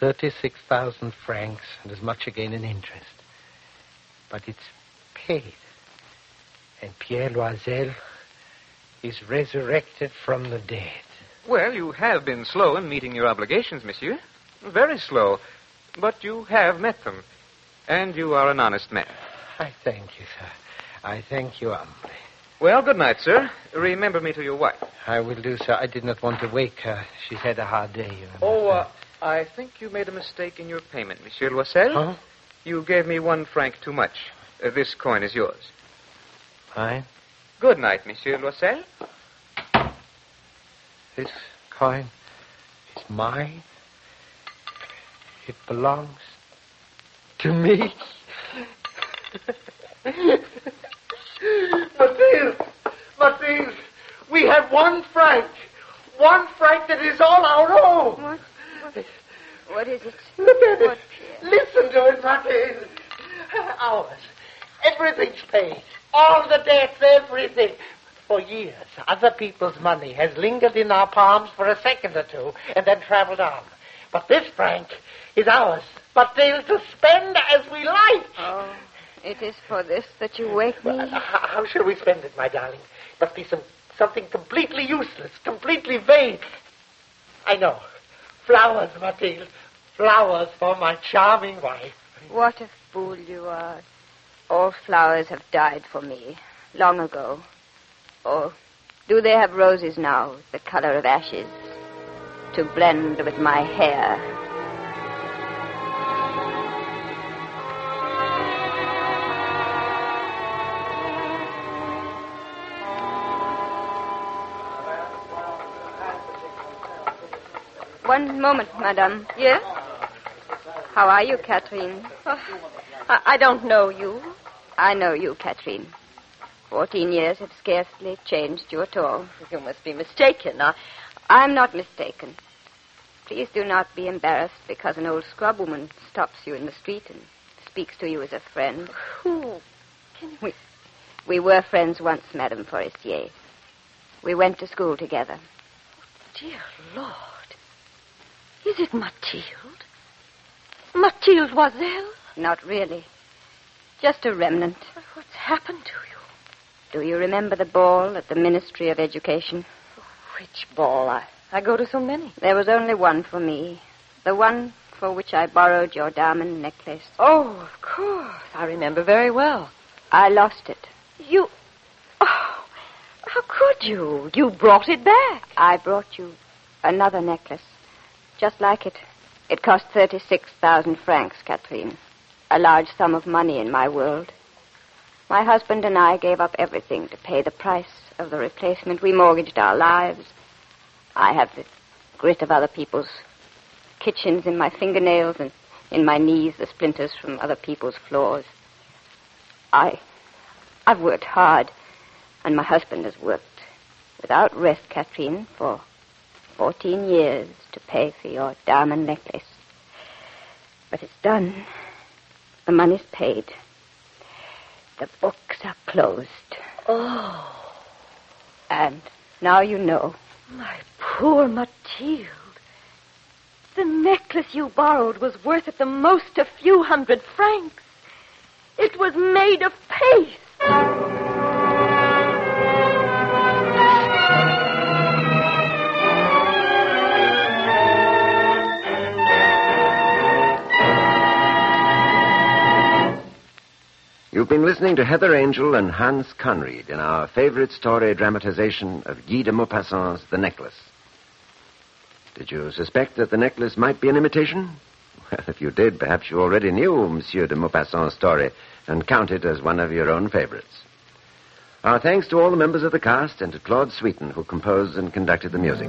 36,000 francs and as much again in interest. but it's paid. And Pierre Loisel is resurrected from the dead. Well, you have been slow in meeting your obligations, monsieur. Very slow. But you have met them. And you are an honest man. I thank you, sir. I thank you humbly. Well, good night, sir. Remember me to your wife. I will do, sir. I did not want to wake her. She's had a hard day. Oh, uh, I think you made a mistake in your payment, Monsieur Loisel. Huh? You gave me one franc too much. Uh, this coin is yours. Fine. Good night, Monsieur Loisel. This coin is mine. It belongs to me. Mathilde! Mathilde! We have one franc. One franc that is all our own. What? What, what is it? Look at What, it. Listen to it, Mathilde. Ours. Everything's paid. All the debts, everything. For years, other people's money has lingered in our palms for a second or two and then traveled on. But this franc is ours. Mathilde, to spend as we like. Oh, it is for this that you wake me? Well, how, how shall we spend it, my darling? Must be some something completely useless, completely vain. I know. Flowers, Mathilde. Flowers for my charming wife. What a fool you are. All flowers have died for me, long ago. Or do they have roses now, the color of ashes, to blend with my hair? One moment, madame. Yes? How are you, Catherine? Oh, I, I don't know you. I know you, Catherine. Fourteen years have scarcely changed you at all. You must be mistaken. I, I'm not mistaken. Please do not be embarrassed because an old scrubwoman stops you in the street and speaks to you as a friend. who? Can we, we were friends once, Madame Forestier. We went to school together. Oh, dear Lord. Is it Mathilde? Mathilde Loisel? Not really. Just a remnant. But What's happened to you? Do you remember the ball at the Ministry of Education? Which ball? I, I go to so many. There was only one for me. The one for which I borrowed your diamond necklace. Oh, of course. I remember very well. I lost it. You. Oh, how could you? You brought it back. I brought you another necklace. Just like it. It cost 36,000 francs, Catherine. A large sum of money in my world. My husband and I gave up everything to pay the price of the replacement. We mortgaged our lives. I have the grit of other people's kitchens in my fingernails and in my knees the splinters from other people's floors. I I've worked hard, and my husband has worked without rest, Catherine, for fourteen years to pay for your diamond necklace. But it's done. The money's paid. The books are closed. Oh, And now you know. my poor Mathilde. The necklace you borrowed was worth at the most a few hundred francs. It was made of paste. You've been listening to Heather Angel and Hans Conried in our favorite story dramatization of Guy de Maupassant's The Necklace. Did you suspect that the necklace might be an imitation? Well, if you did, perhaps you already knew Monsieur de Maupassant's story and count it as one of your own favorites. Our thanks to all the members of the cast and to Claude Sweeten, who composed and conducted the music.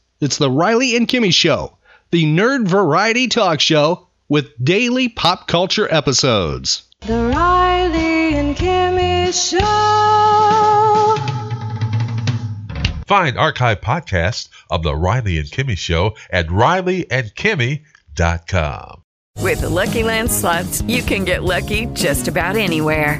It's the Riley and Kimmy Show, the nerd variety talk show with daily pop culture episodes. The Riley and Kimmy Show. Find archive podcasts of The Riley and Kimmy Show at rileyandkimmy.com. With the Lucky Land slots, you can get lucky just about anywhere.